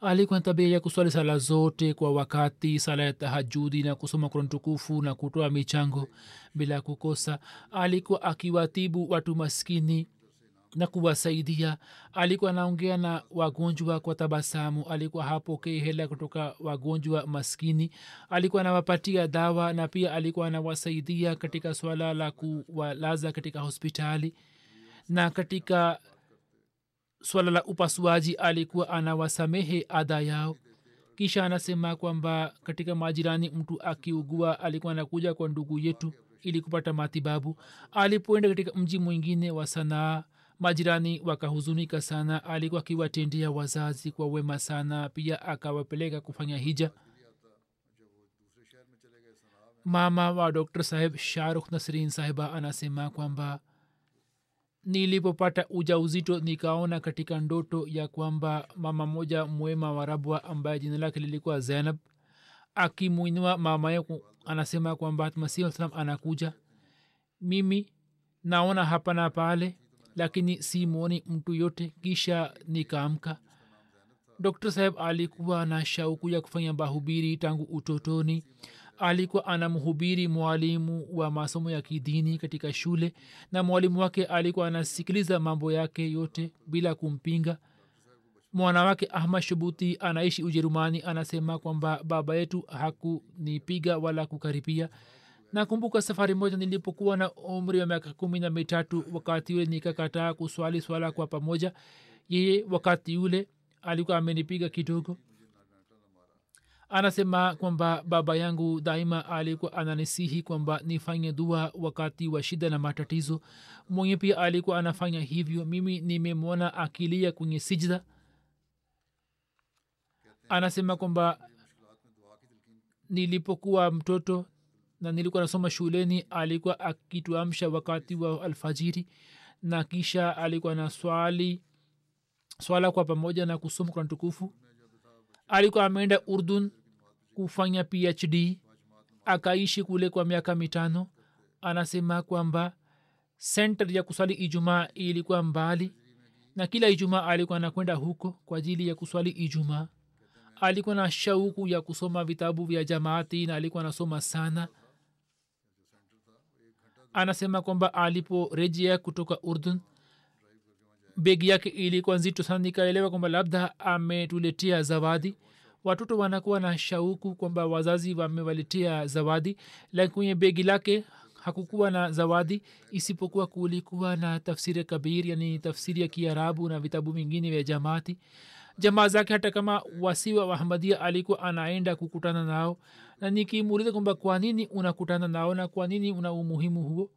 Alikuwa na tabia ya kuswali sala zote kwa wakati sala ya tahajudi na kusoma kurani tukufu na kutoa michango bila kukosa. Alikuwa akiwatibu watu maskini na kuwasaidia. Alikuwa anaongea na wagonjwa kwa tabasamu. Alikuwa hapokei hela kutoka wagonjwa maskini. Alikuwa anawapatia dawa na pia alikuwa anawasaidia katika swala la kuwalaza katika hospitali. Na katika swala la upasuaji alikuwa anawasamehe ada yao. Kisha anasema kwamba katika majirani mtu akiugua alikuwa anakuja kwa ndugu yetu ili kupata matibabu. Alipoenda katika mji mwingine wa sanaa majirani wakahuzunika sana. Alikuwa akiwatendea wazazi kwa wema sana pia akawapeleka kufanya hija. Mama wa dr saheb sharukh nasrin sahiba anasema kwamba nilipopata uja uzito nikaona katika ndoto ya kwamba mama moja mwema wa rabwa ambaye jina lake lilikuwa zainab akimwinua mama yangu anasema kwamba masihi salam anakuja. Mimi naona hapa na pale lakini simwoni mtu yote. Kisha nikaamka. Dr saheb alikuwa na shauku ya kufanya mahubiri tangu utotoni. Alikuwa anamhubiri mwalimu wa masomo ya kidini katika shule na mwalimu wake alikuwa anasikiliza mambo yake yote bila kumpinga. Mwana wake ahmad shubuti anaishi ujerumani anasema kwamba baba yetu hakunipiga wala kukaribia nakumbuka safari moja nilipokuwa na umri wa miaka kumi na mitatu wakati ule nikakataa kuswali swala kwa pamoja. Yeye wakati ule alikuwa amenipiga kidogo. Anasema kwamba baba yangu daima alikuwa ananisihi kwamba nifanye dua wakati wa shida na matatizo. Mwenye pia alikuwa anafanya hivyo. Mimi nimemwona akilia kwenye sijda anasema kwamba nilipokuwa mtoto na nilikuwa nasoma shuleni alikuwa akituamsha wakati wa alfajiri na kisha alikuwa na swali swala kwa pamoja na kusoma kwa tukufu. Alikuwa ameenda urdun kufanya phd akaishi kule kwa miaka mitano. Anasema kwamba senter ya kuswali ijumaa ilikuwa mbali na kila ijumaa alikuwa anakwenda huko kwa ajili ya kuswali ijumaa. Alikuwa na shauku ya kusoma vitabu vya jamaati na alikuwa anasoma sana anasema kwamba aliporejea kutoka urdun begi yake ilikuwa nzito sana. Nikaelewa kwamba labda ametuletea zawadi. Watoto wanakuwa na shauku kwamba wazazi wamewaletea zawadi lakini kwenye begi lake hakukuwa na zawadi isipokuwa kulikuwa na tafsiri kabir yani tafsiri ya kiarabu na vitabu vingine vya jamaati. Jamaa zake hata kama wasiwa wahamadia alikuwa anaenda kukutana nao na nikimuuliza kwamba kwa nini unakutana nao na kwa nini una umuhimu huo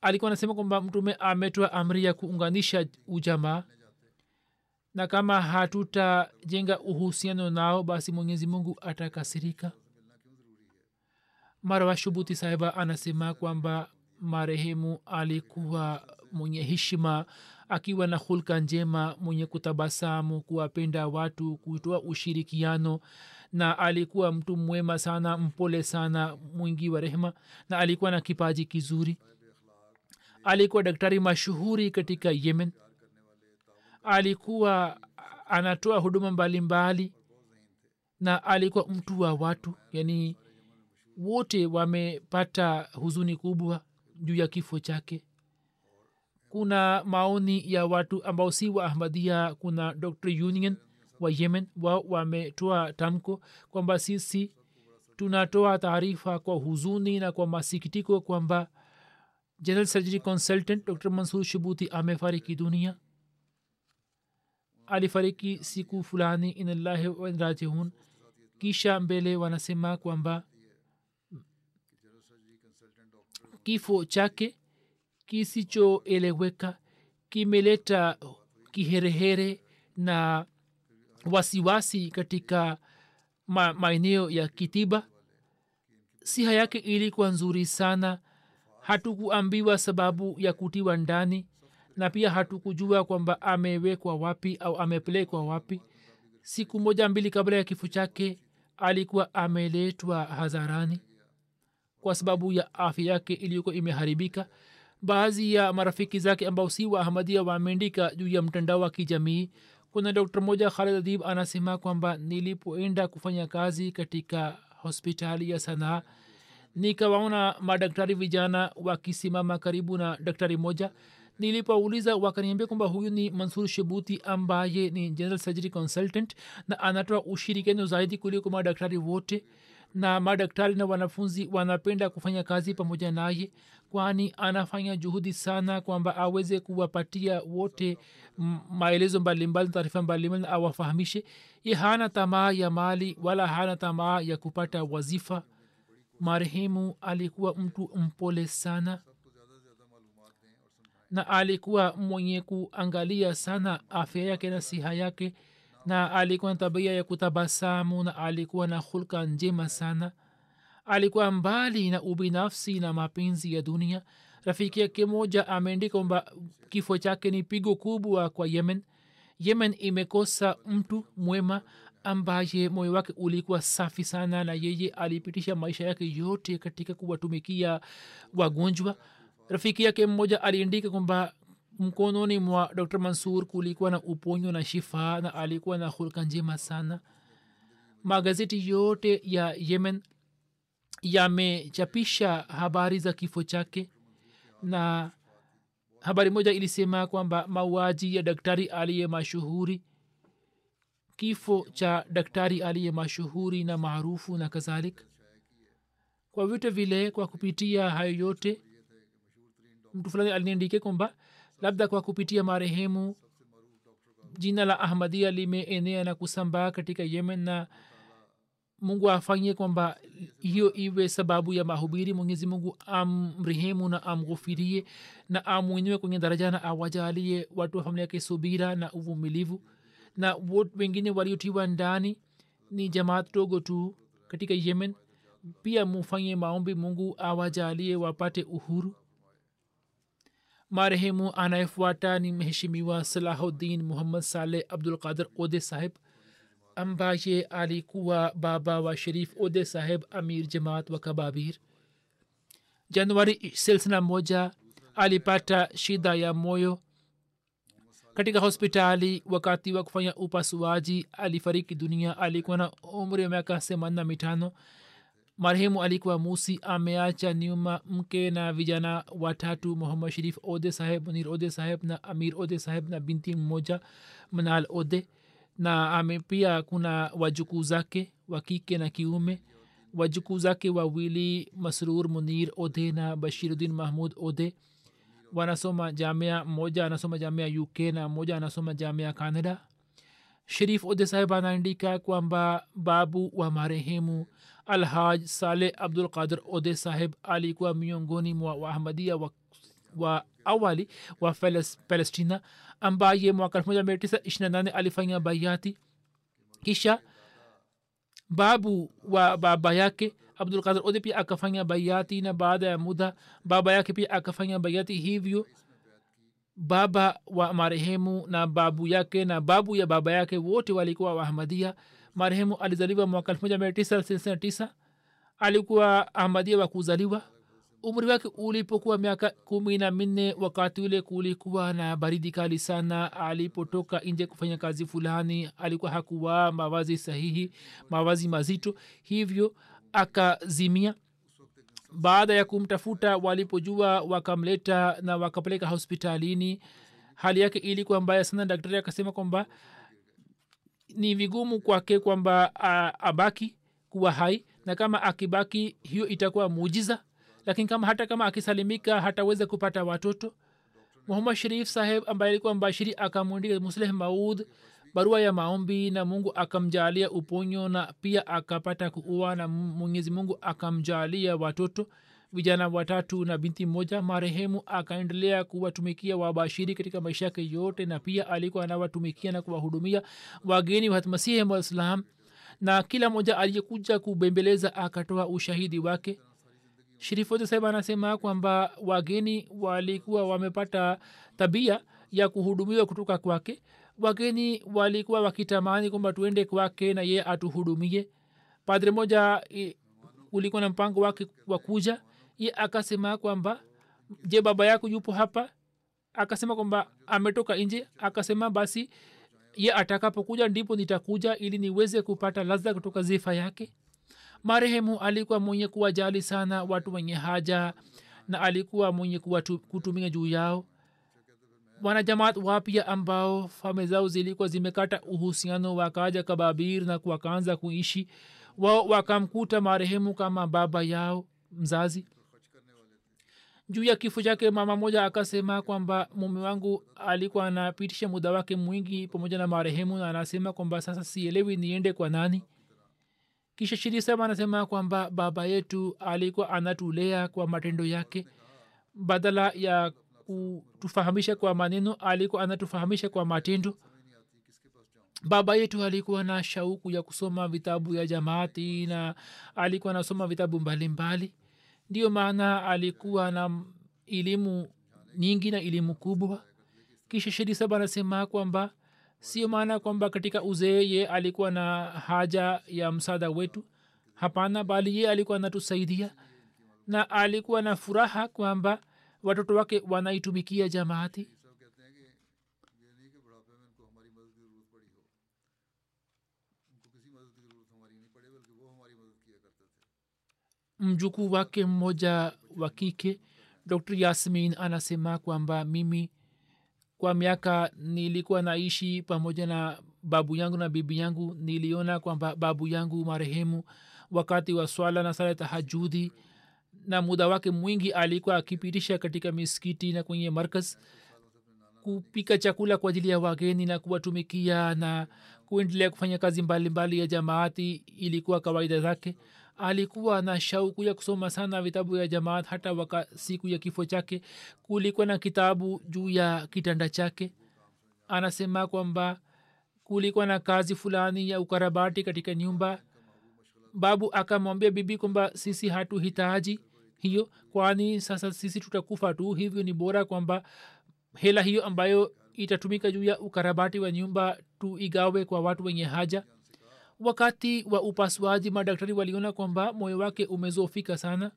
alikuwa anasema kwamba mtume ametoa amri ya kuunganisha ujamaa na kama hatutajenga uhusiano nao basi mwenyezi mungu atakasirika. Marwa shubuti sahiba anasema kwamba marehemu alikuwa mwenye heshima akiwa na hulka njema mwenye kutabasamu kuwapenda watu kutoa ushirikiano na alikuwa mtu mwema sana mpole sana mwingi wa rehema na alikuwa na kipaji kizuri. Alikuwa daktari mashuhuri katika yemen. Alikuwa anatoa huduma mbalimbali mbali, na alikuwa mtu wa watu yani wote wamepata huzuni kubwa juu ya kifo chake. Kuna maoni ya watu ambao si wa ahmadia kuna dr union wa yemen wao wametoa tamko kwamba sisi tunatoa taarifa kwa huzuni na kwa masikitiko kwamba general surgery consultant dr mansur shubuti amefariki dunia. Alifariki siku fulani inallahi wanrajihun kisha mbele wanasema kwamba kifo chake kisichoeleweka kimeleta kiherehere na wasiwasi katika ma, maeneo ya kitiba. Siha yake ilikuwa nzuri sana. Hatukuambiwa sababu ya kutiwa ndani na pia hatukujua kwamba amewekwa wapi au amepelekwa wapi. Siku moja mbili kabla ya kifo chake alikuwa ameletwa hadharani. Kwa sababu ya afya yake iliyokuwa imeharibika baadhi ya marafiki zake ambao si wa ahmadia wameandika juu ya mtandao wa kijamii kuna dokta moja khalid adib anasema kwamba nilipoenda kufanya kazi katika hospitali ya sanaa nikawaona madaktari vijana wakisimama karibu na daktari moja nilipouliza wakaniambia kwamba huyu ni mansur shebuti ambaye ni general surgery consultant na anatoa ushirikiano zaidi kuliko madaktari wote na madaktari na wanafunzi wanapenda kufanya kazi pamoja naye kwani anafanya juhudi sana kwamba aweze kuwapatia wote maelezo mbalimbali taarifa mbalimbali na awafahamishe. Ye hana tamaa ya mali wala hana tamaa ya kupata wazifa. Marehemu alikuwa mtu mpole sana na alikuwa mwenye kuangalia sana afya yake na siha yake na alikuwa na tabia ya kutabasamu na alikuwa na hulka njema sana. Alikuwa mbali na ubinafsi na mapenzi ya dunia. Rafiki yake moja ameandika kwamba kifo chake ni pigo kubwa kwa yemen. Yemen imekosa mtu mwema ambaye moyo wake ulikuwa safi sana na yeye alipitisha maisha yake yote katika kuwatumikia wagonjwa. Rafiki yake mmoja aliandika kwamba mkononi mwa dr mansur kulikuwa na uponyo na shifa na alikuwa na hulka njema sana. Magazeti yote ya yemen yamechapisha habari za kifo chake na habari moja ilisema kwamba mauaji ya daktari aliye mashuhuri kifo cha daktari aliye mashuhuri na maarufu na kadhalika. Kwa vyote vile kwa kupitia hayo yote mtu fulani aliniandike kwamba labda kwa kupitia marehemu. Jina la ahmadia limeenea na kusambaa katika yemen na mungu afanye kwamba hiyo iwe sababu ya mahubiri. Mwenyezi mungu amrehemu na amghufirie na amwinue kwenye daraja na awajalie watu wa familia yake subira na uvumilivu. Na wengine waliotiwa ndani ni jamaat dogo tu katika yemen. Pia mufanye maombi. Mungu awajalie wapate uhuru marehemu anayefuata ni mheshimiwa salahuddin muhammad saleh abdul qadir ode saheb ambaye alikuwa baba wa sharif ode saheb amir jamaat wa kababir. Januari silsina moja alipata shida ya moyo. Katika hospitali wakati wa kufanya upasuaji alifariki dunia. Alikuwa na umri wa miaka themanina mitano marehemu alikuwa musi ameacha nyuma mke na vijana watatu muhammad sharif ode saheb munir ode saheb na amir ode saheb na binti mmoja manal ode na ame pia kuna wajukuu zake wa kike na kiume wajukuu zake wawili masrur munir ode na bashiruddin mahmud ode wanasoma jamia mmoja anasoma jamia uk na mmoja anasoma jamia canada sharif ode saheb anaandika kwamba babu wa marehemu alhaj saleh abdul qadir ode saheb alikuwa miongoni mwa waahmadia wa, wa awali wa palestina ambaye mwaka 1928 alifanya bayati. Kisha babu wa baba yake abdul ode pia akafanya bayati na baada ya muda baba yake pia akafanya bayati hivyo. Baba wa marehemu na babu yake na babu ya baba yake wote walikuwa waahmadia marehemu alizaliwa mwaka 1999 alikuwa ahmadia wa kuzaliwa. Umri wake ulipokuwa miaka kumi na minne wakati ule kulikuwa na baridi kali sana. Alipotoka nje kufanya kazi fulani alikuwa hakuwaa mavazi sahihi mavazi mazito hivyo akazimia. Baada ya kumtafuta walipojua wakamleta na wakapeleka hospitalini. Hali yake ilikuwa mbaya sana. Daktari akasema kwamba ni vigumu kwake kwamba abaki kuwa hai na kama akibaki hiyo itakuwa muujiza. Lakini kama hata kama akisalimika hataweza kupata watoto. Muhammad sharif saheb ambaye alikuwa mbashiri akamwandika musleh maud barua ya maombi na mungu akamjalia uponyo na pia akapata kuua na mwenyezi mungu akamjalia watoto vijana watatu na binti mmoja marehemu akaendelea kuwatumikia wabashiri katika maisha yake yote na pia alikuwa anawatumikia na kuwahudumia wageni wa masihi waislam na kila mmoja aliyekuja kubembeleza akatoa ushahidi wake. Shirifote saheb anasema kwamba wageni walikuwa wamepata tabia ya kuhudumiwa kutoka kwake. Wageni walikuwa wakitamani kwamba tuende kwake na yeye atuhudumie. Padre moja ulikuwa na mpango wake wa kuja ye akasema kwamba je baba yako yupo hapa? Akasema kwamba ametoka nje. Akasema basi ye atakapokuja ndipo nitakuja ili niweze kupata ladha kutoka zifa yake. Marehemu alikuwa mwenye kuwajali sana watu wenye haja na alikuwa mwenye kutumia juu yao. Wanajamaat wapya ambao fame zao zilikuwa zimekata uhusiano wakaja kababir na wakaanza kuishi. Wao wakamkuta marehemu kama baba yao mzazi juu ya kifo chake mama moja akasema kwamba mume wangu alikuwa anapitisha muda wake mwingi pamoja na marehemu na anasema kwamba sasa sielewi niende kwa nani. Kisha shiri saba anasema kwamba baba yetu alikuwa anatulea kwa matendo yake. Badala ya kutufahamisha kwa maneno alikuwa anatufahamisha kwa matendo. Baba yetu alikuwa na shauku ya kusoma vitabu ya jamaati na alikuwa anasoma vitabu mbalimbali ndio maana alikuwa na elimu nyingi na elimu kubwa. Kisha shedi saba anasema kwamba sio maana kwamba katika uzee ye alikuwa na haja ya msaada wetu. Hapana bali ye alikuwa anatusaidia. Na alikuwa na furaha kwamba watoto wake wanaitumikia jamaati mjukuu wake mmoja wa kike dr yasmin anasema kwamba mimi kwa miaka nilikuwa naishi pamoja na babu yangu na bibi yangu niliona kwamba babu yangu marehemu wakati wa swala na sala tahajudhi na muda wake mwingi alikuwa akipitisha katika miskiti na kwenye markaz kupika chakula kwa ajili ya wageni na kuwatumikia na kuendelea kufanya kazi mbalimbali mbali ya jamaati. Ilikuwa kawaida zake alikuwa na shauku ya kusoma sana vitabu ya jamaat hata waka siku ya kifo chake. Kulikuwa na kitabu juu ya kitanda chake. Anasema kwamba kulikuwa na kazi fulani ya ukarabati katika nyumba. Babu akamwambia bibi kwamba sisi hatuhitaji hiyo kwani sasa sisi tutakufa tu hivyo ni bora kwamba hela hiyo ambayo itatumika juu ya ukarabati wa nyumba tuigawe kwa watu wenye haja wakati wa upasuaji madaktari waliona kwamba moyo wake umezofika sana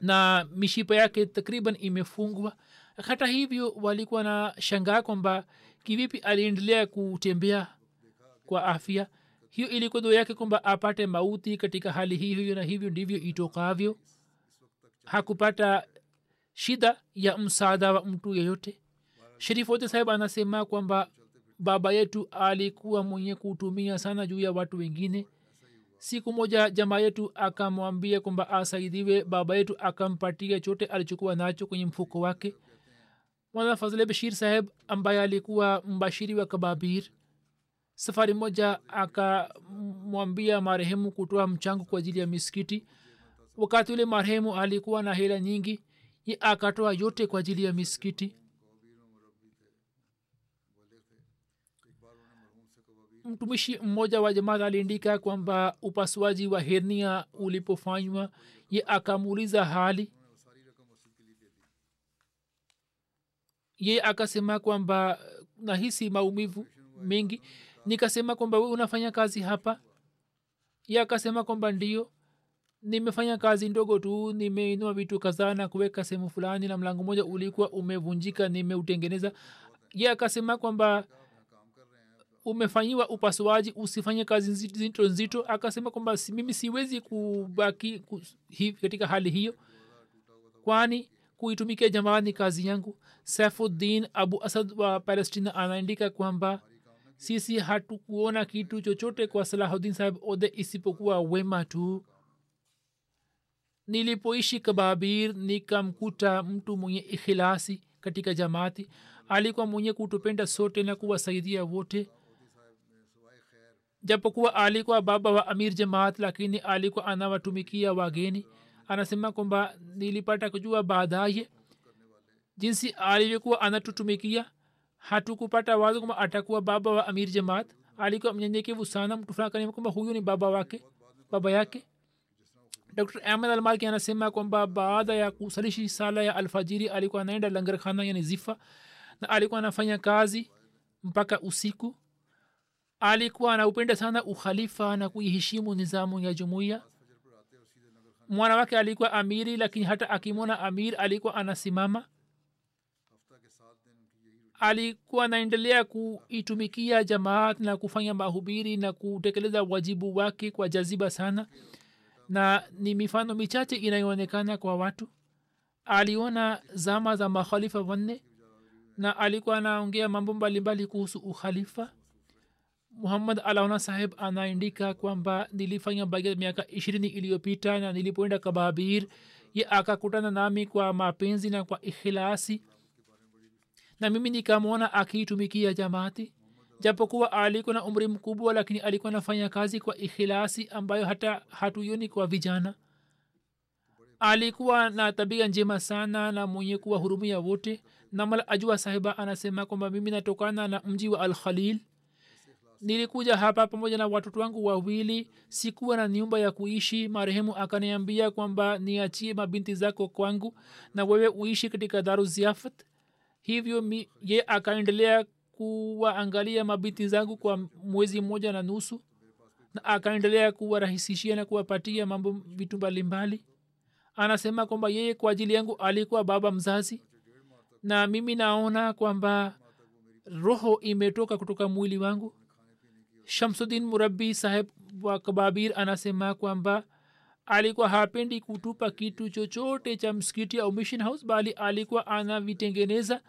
na mishipa yake takriban imefungwa. Hata hivyo walikuwa na shangaa kwamba kivipi aliendelea kutembea kwa afya. Hiyo ilikuwa doo yake kwamba apate mauti katika hali hii hiyo na hivyo ndivyo itokavyo. Hakupata shida ya msaada wa mtu yeyote. Sherifote sahib anasema kwamba baba yetu alikuwa mwenye kutumia sana juu ya watu wengine. Siku moja jamaa yetu akamwambia kwamba asaidiwe baba yetu akampatia chote alichokuwa nacho kwenye mfuko wake. Mwana fazle bashir saheb ambaye alikuwa mbashiri wa kababir safari moja akamwambia marehemu kutoa mchango kwa ajili ya miskiti wakati ule marehemu alikuwa na hela nyingi akatoa yote kwa ajili ya miskiti mtumishi mmoja wa jamaat aliandika kwamba upasuaji wa hernia ulipofanywa ye akamuuliza hali. Ye akasema kwamba nahisi maumivu mengi. Nikasema kwamba we unafanya kazi hapa? Ye akasema kwamba ndio nimefanya kazi ndogo tu nimeinua vitu kadhaa na kuweka sehemu fulani na mlango moja ulikuwa umevunjika nimeutengeneza. Ye akasema kwamba umefanyiwa upasuaji usifanye kazi nzito nzito akasema kwamba mimi siwezi kubaki ku, hi, katika hali hiyo. Kwani kuitumikia jamaa ni kazi yangu? Saifuddin abu asad wa palestina anaandika kwamba sisi hatukuona kitu chochote kwa salahuddin saheb ode isipokuwa wema tu. Nilipoishi kababir nikamkuta mtu mwenye ikhilasi katika jamaati. Alikuwa mwenye kutupenda sote na kuwasaidia wote japokuwa alikuwa baba wa amir jamaat lakini alikuwa anawatumikia wageni. Anasema kwamba nilipata kujua baadaye jinsi alivyokuwa anatutumikia. Hatukupata wazo kwamba atakuwa baba wa amir jamaat. Alikuwa mnyenyekevu sana. Mtu fulani kwamba huyu ni baba wake baba yake. Dr ahmed almalki anasema kwamba baada ya kusalishi sala ya alfajiri alikuwa anaenda langarkhana yani zifa na alikuwa anafanya kazi mpaka usiku alikuwa anaupenda sana ukhalifa na kuiheshimu nizamu ya jumuiya. Mwana wake alikuwa amiri lakini hata akimwona amir alikuwa anasimama. Alikuwa anaendelea kuitumikia jamaat na kufanya mahubiri na kutekeleza wajibu wake kwa jaziba sana. Na ni mifano michache inayoonekana kwa watu. Aliona zama za makhalifa wanne na alikuwa anaongea mambo mbalimbali kuhusu ukhalifa muhammad alauna saheb anaandika kwamba nilifanya bagia miaka ishirini iliyopita na nilipoenda kababir ye akakutana nami kwa mapenzi na kwa ikhilasi na mimi nikamwona akiitumikia jamaati. Japokuwa alikuwa na umri mkubwa lakini alikuwa anafanya kazi kwa ikhilasi ambayo hata hatuyoni kwa vijana. Alikuwa na tabia njema sana na mwenye kuwa hurumia wote namal ajua sahiba anasema kwamba mimi natokana na mji wa al khalil nilikuja hapa pamoja na watoto wangu wawili. Sikuwa na nyumba ya kuishi. Marehemu akaniambia kwamba niachie mabinti zako kwangu na wewe uishi katika daru ziafat. Hivyo mi, ye akaendelea kuwaangalia mabinti zangu kwa mwezi mmoja na nusu na akaendelea kuwarahisishia na kuwapatia mambo vitu mbalimbali. Anasema kwamba yeye kwa ajili yangu alikuwa baba mzazi na mimi naona kwamba roho imetoka kutoka mwili wangu shamsudin murabi saheb wa kababir anasema kwamba alikuwa hapendi kutupa kitu chochote cha msikiti au mission house bali alikuwa anavitengeneza.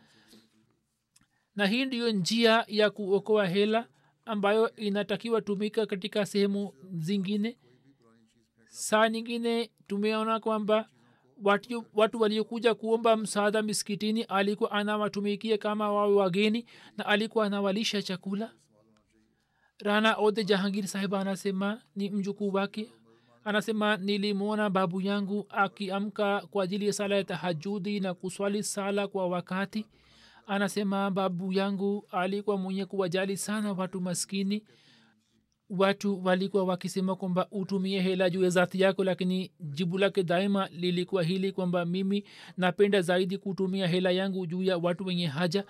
Na hii ndiyo njia ya kuokoa hela ambayo inatakiwa tumika katika sehemu zingine. Saa nyingine tumeona kwamba watu, watu waliokuja kuomba msaada miskitini alikuwa anawatumikia kama wawe wageni na alikuwa anawalisha chakula rana ode jahangir sahib anasema ni mjukuu wake anasema nilimwona babu yangu akiamka kwa ajili ya sala ya tahajudi na kuswali sala kwa wakati anasema babu yangu alikuwa mwenye kuwajali sana watu maskini watu walikuwa wakisema kwamba utumie hela juu ya zati yako lakini jibu lake daima lilikuwa hili kwamba mimi napenda zaidi kutumia hela yangu juu ya watu wenye haja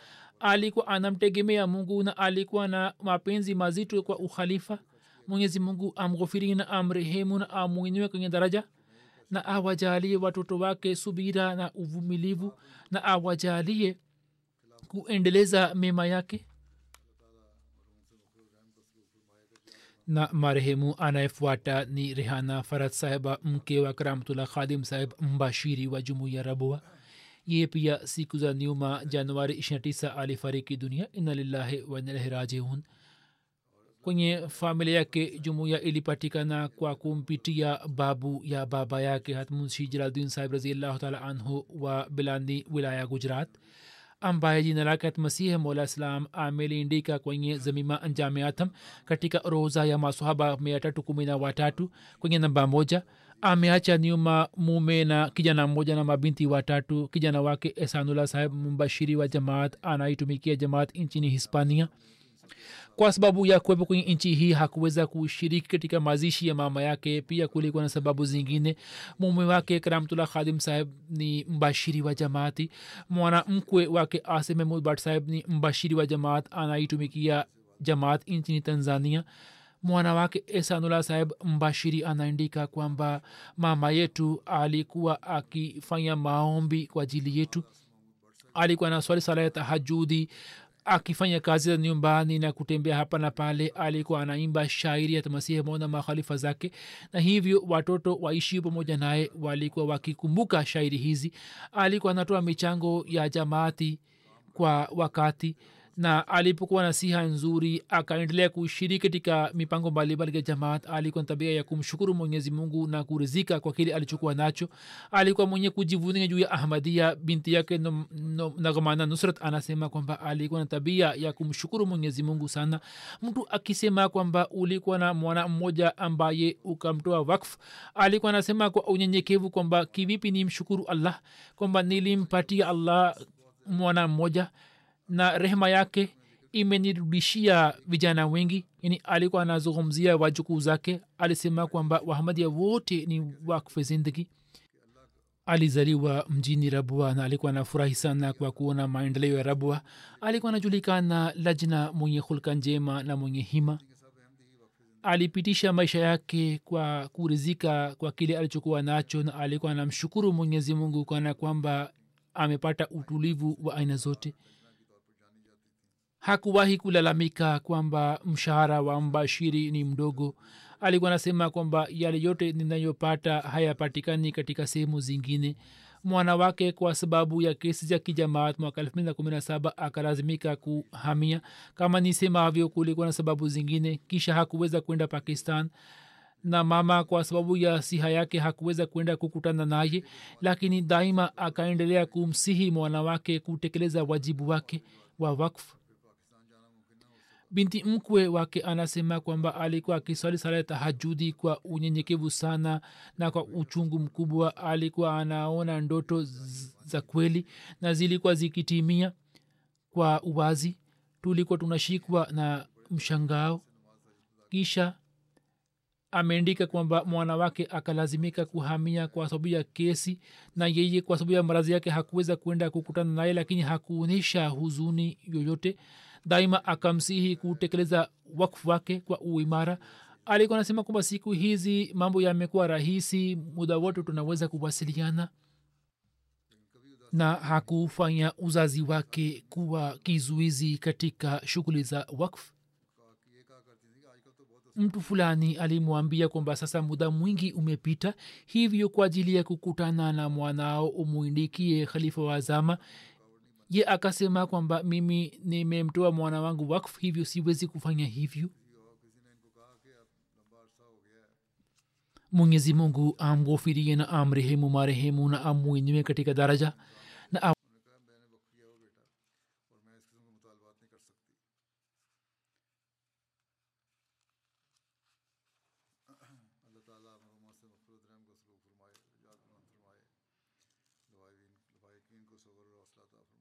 alikuwa anamtegemea mungu na alikuwa na mapenzi mazito kwa ukhalifa. Mwenyezi mungu amghofiri na amrehemu na amwinue kwenye daraja na awajalie watoto wake subira na uvumilivu na awajalie kuendeleza mema yake. Na marehemu anayefuata ni rehana farad sahiba mke wa karamtullah khadim sahib mbashiri wa jumuiya rabua ye pia siku za nyuma januari 29 alifariki dunia ina lillahi wainalaihi rajiun kwenye familia yake jumuiya ilipatikana kwa kumpitia babu ya baba yake hatmunshi jalaluddin sahib raziallahu taala anhu wa bilandi wilaya gujarat ambaye jina lake hatmasihi mola islam ameliindika kwenye zamima anjameatham katika roza ya masohaba mia tatu kumi na watatu kwenye namba moja ameacha nyuma mume na kijana mmoja na mabinti watatu. Kijana wake esanula saheb mbashiri wa jamaat anaitumikia jamaat nchini hispania. Kwa sababu ya kuwepo kwenye nchi hii hakuweza kushiriki katika mazishi ya mama yake. Pia kulikuwa na sababu zingine. Mume wake karamtullah khadim saheb ni mbashiri wa jamaati mwana mkwe wake asim mahmud bat saheb ni mbashiri wa jamaat anaitumikia jamaat nchini tanzania mwana wake esanullah saheb mbashiri anaandika kwamba mama yetu alikuwa akifanya maombi kwa ajili yetu. Alikuwa na swali sala ya tahajudi akifanya kazi za nyumbani na kutembea hapa na pale. Alikuwa anaimba shairi ya masihi mona makhalifa zake. Na hivyo watoto waishi pamoja naye walikuwa wakikumbuka shairi hizi. Alikuwa anatoa michango ya jamaati kwa wakati na alipokuwa na siha nzuri akaendelea kushiriki katika mipango mbalimbali ya jamaat. Alikuwa na tabia ya kumshukuru mwenyezi mungu na kurizika kwa kile alichokuwa nacho. Alikuwa mwenye kujivunia juu ya ahmadia binti yake no, no, nagmana nusrat. Anasema kwamba alikuwa na tabia ya kumshukuru mwenyezi mungu sana. Mtu akisema kwamba ulikuwa na mwana mmoja ambaye ukamtoa wakf alikuwa anasema kwa unyenyekevu kwamba kivipi ni mshukuru allah? Kwamba nilimpatia allah mwana mmoja na rehema yake imenirudishia vijana wengi. Yani alikuwa anazungumzia wajukuu zake. Alisema kwamba wahamadia wote ni wakfe zindagi alizaliwa mjini rabua na alikuwa anafurahi sana kwa kuona maendeleo ya rabua alikuwa anajulikana lajna mwenye hulka njema na mwenye hima. Alipitisha maisha yake kwa kurizika kwa kile alichokuwa nacho na alikuwa anamshukuru mwenyezi mungu kana kwamba amepata utulivu wa aina zote hakuwahi kulalamika kwamba mshahara wa mbashiri ni mdogo. Alikuwa anasema kwamba yale yote ninayopata hayapatikani katika sehemu zingine. Mwana wake kwa sababu ya kesi za kijamaat mwaka elfu mbili na kumi na saba akalazimika kuhamia. Kama nisemavyo kulikuwa na sababu zingine kisha hakuweza kwenda pakistan. Na mama kwa sababu ya siha yake hakuweza kwenda kukutana naye lakini daima akaendelea kumsihi mwana wake kutekeleza wajibu wake wa wakfu binti mkwe wake anasema kwamba alikuwa akiswali sala ya tahajudi kwa unyenyekevu sana na kwa uchungu mkubwa. Alikuwa anaona ndoto za kweli na zilikuwa zikitimia kwa uwazi. Tulikuwa tunashikwa na mshangao. Kisha ameandika kwamba mwana wake akalazimika kuhamia kwa sababu ya kesi na yeye kwa sababu ya marazi yake hakuweza kwenda kukutana naye lakini hakuonyesha huzuni yoyote daima akamsihi kutekeleza wakfu wake kwa uimara. Alikuwa anasema kwamba siku hizi mambo yamekuwa rahisi muda wote tunaweza kuwasiliana. Na hakufanya uzazi wake kuwa kizuizi katika shughuli za wakfu. Mtu fulani alimwambia kwamba sasa muda mwingi umepita hivyo kwa ajili ya kukutana na mwanao umwindikie khalifa wa zama ye akasema kwamba mimi nimemtoa mwana wangu wakf hivyo siwezi kufanya hivyo. Mwenyezi mungu amghofirie na amrehemu marehemu na amwinue katika daraja na am... کو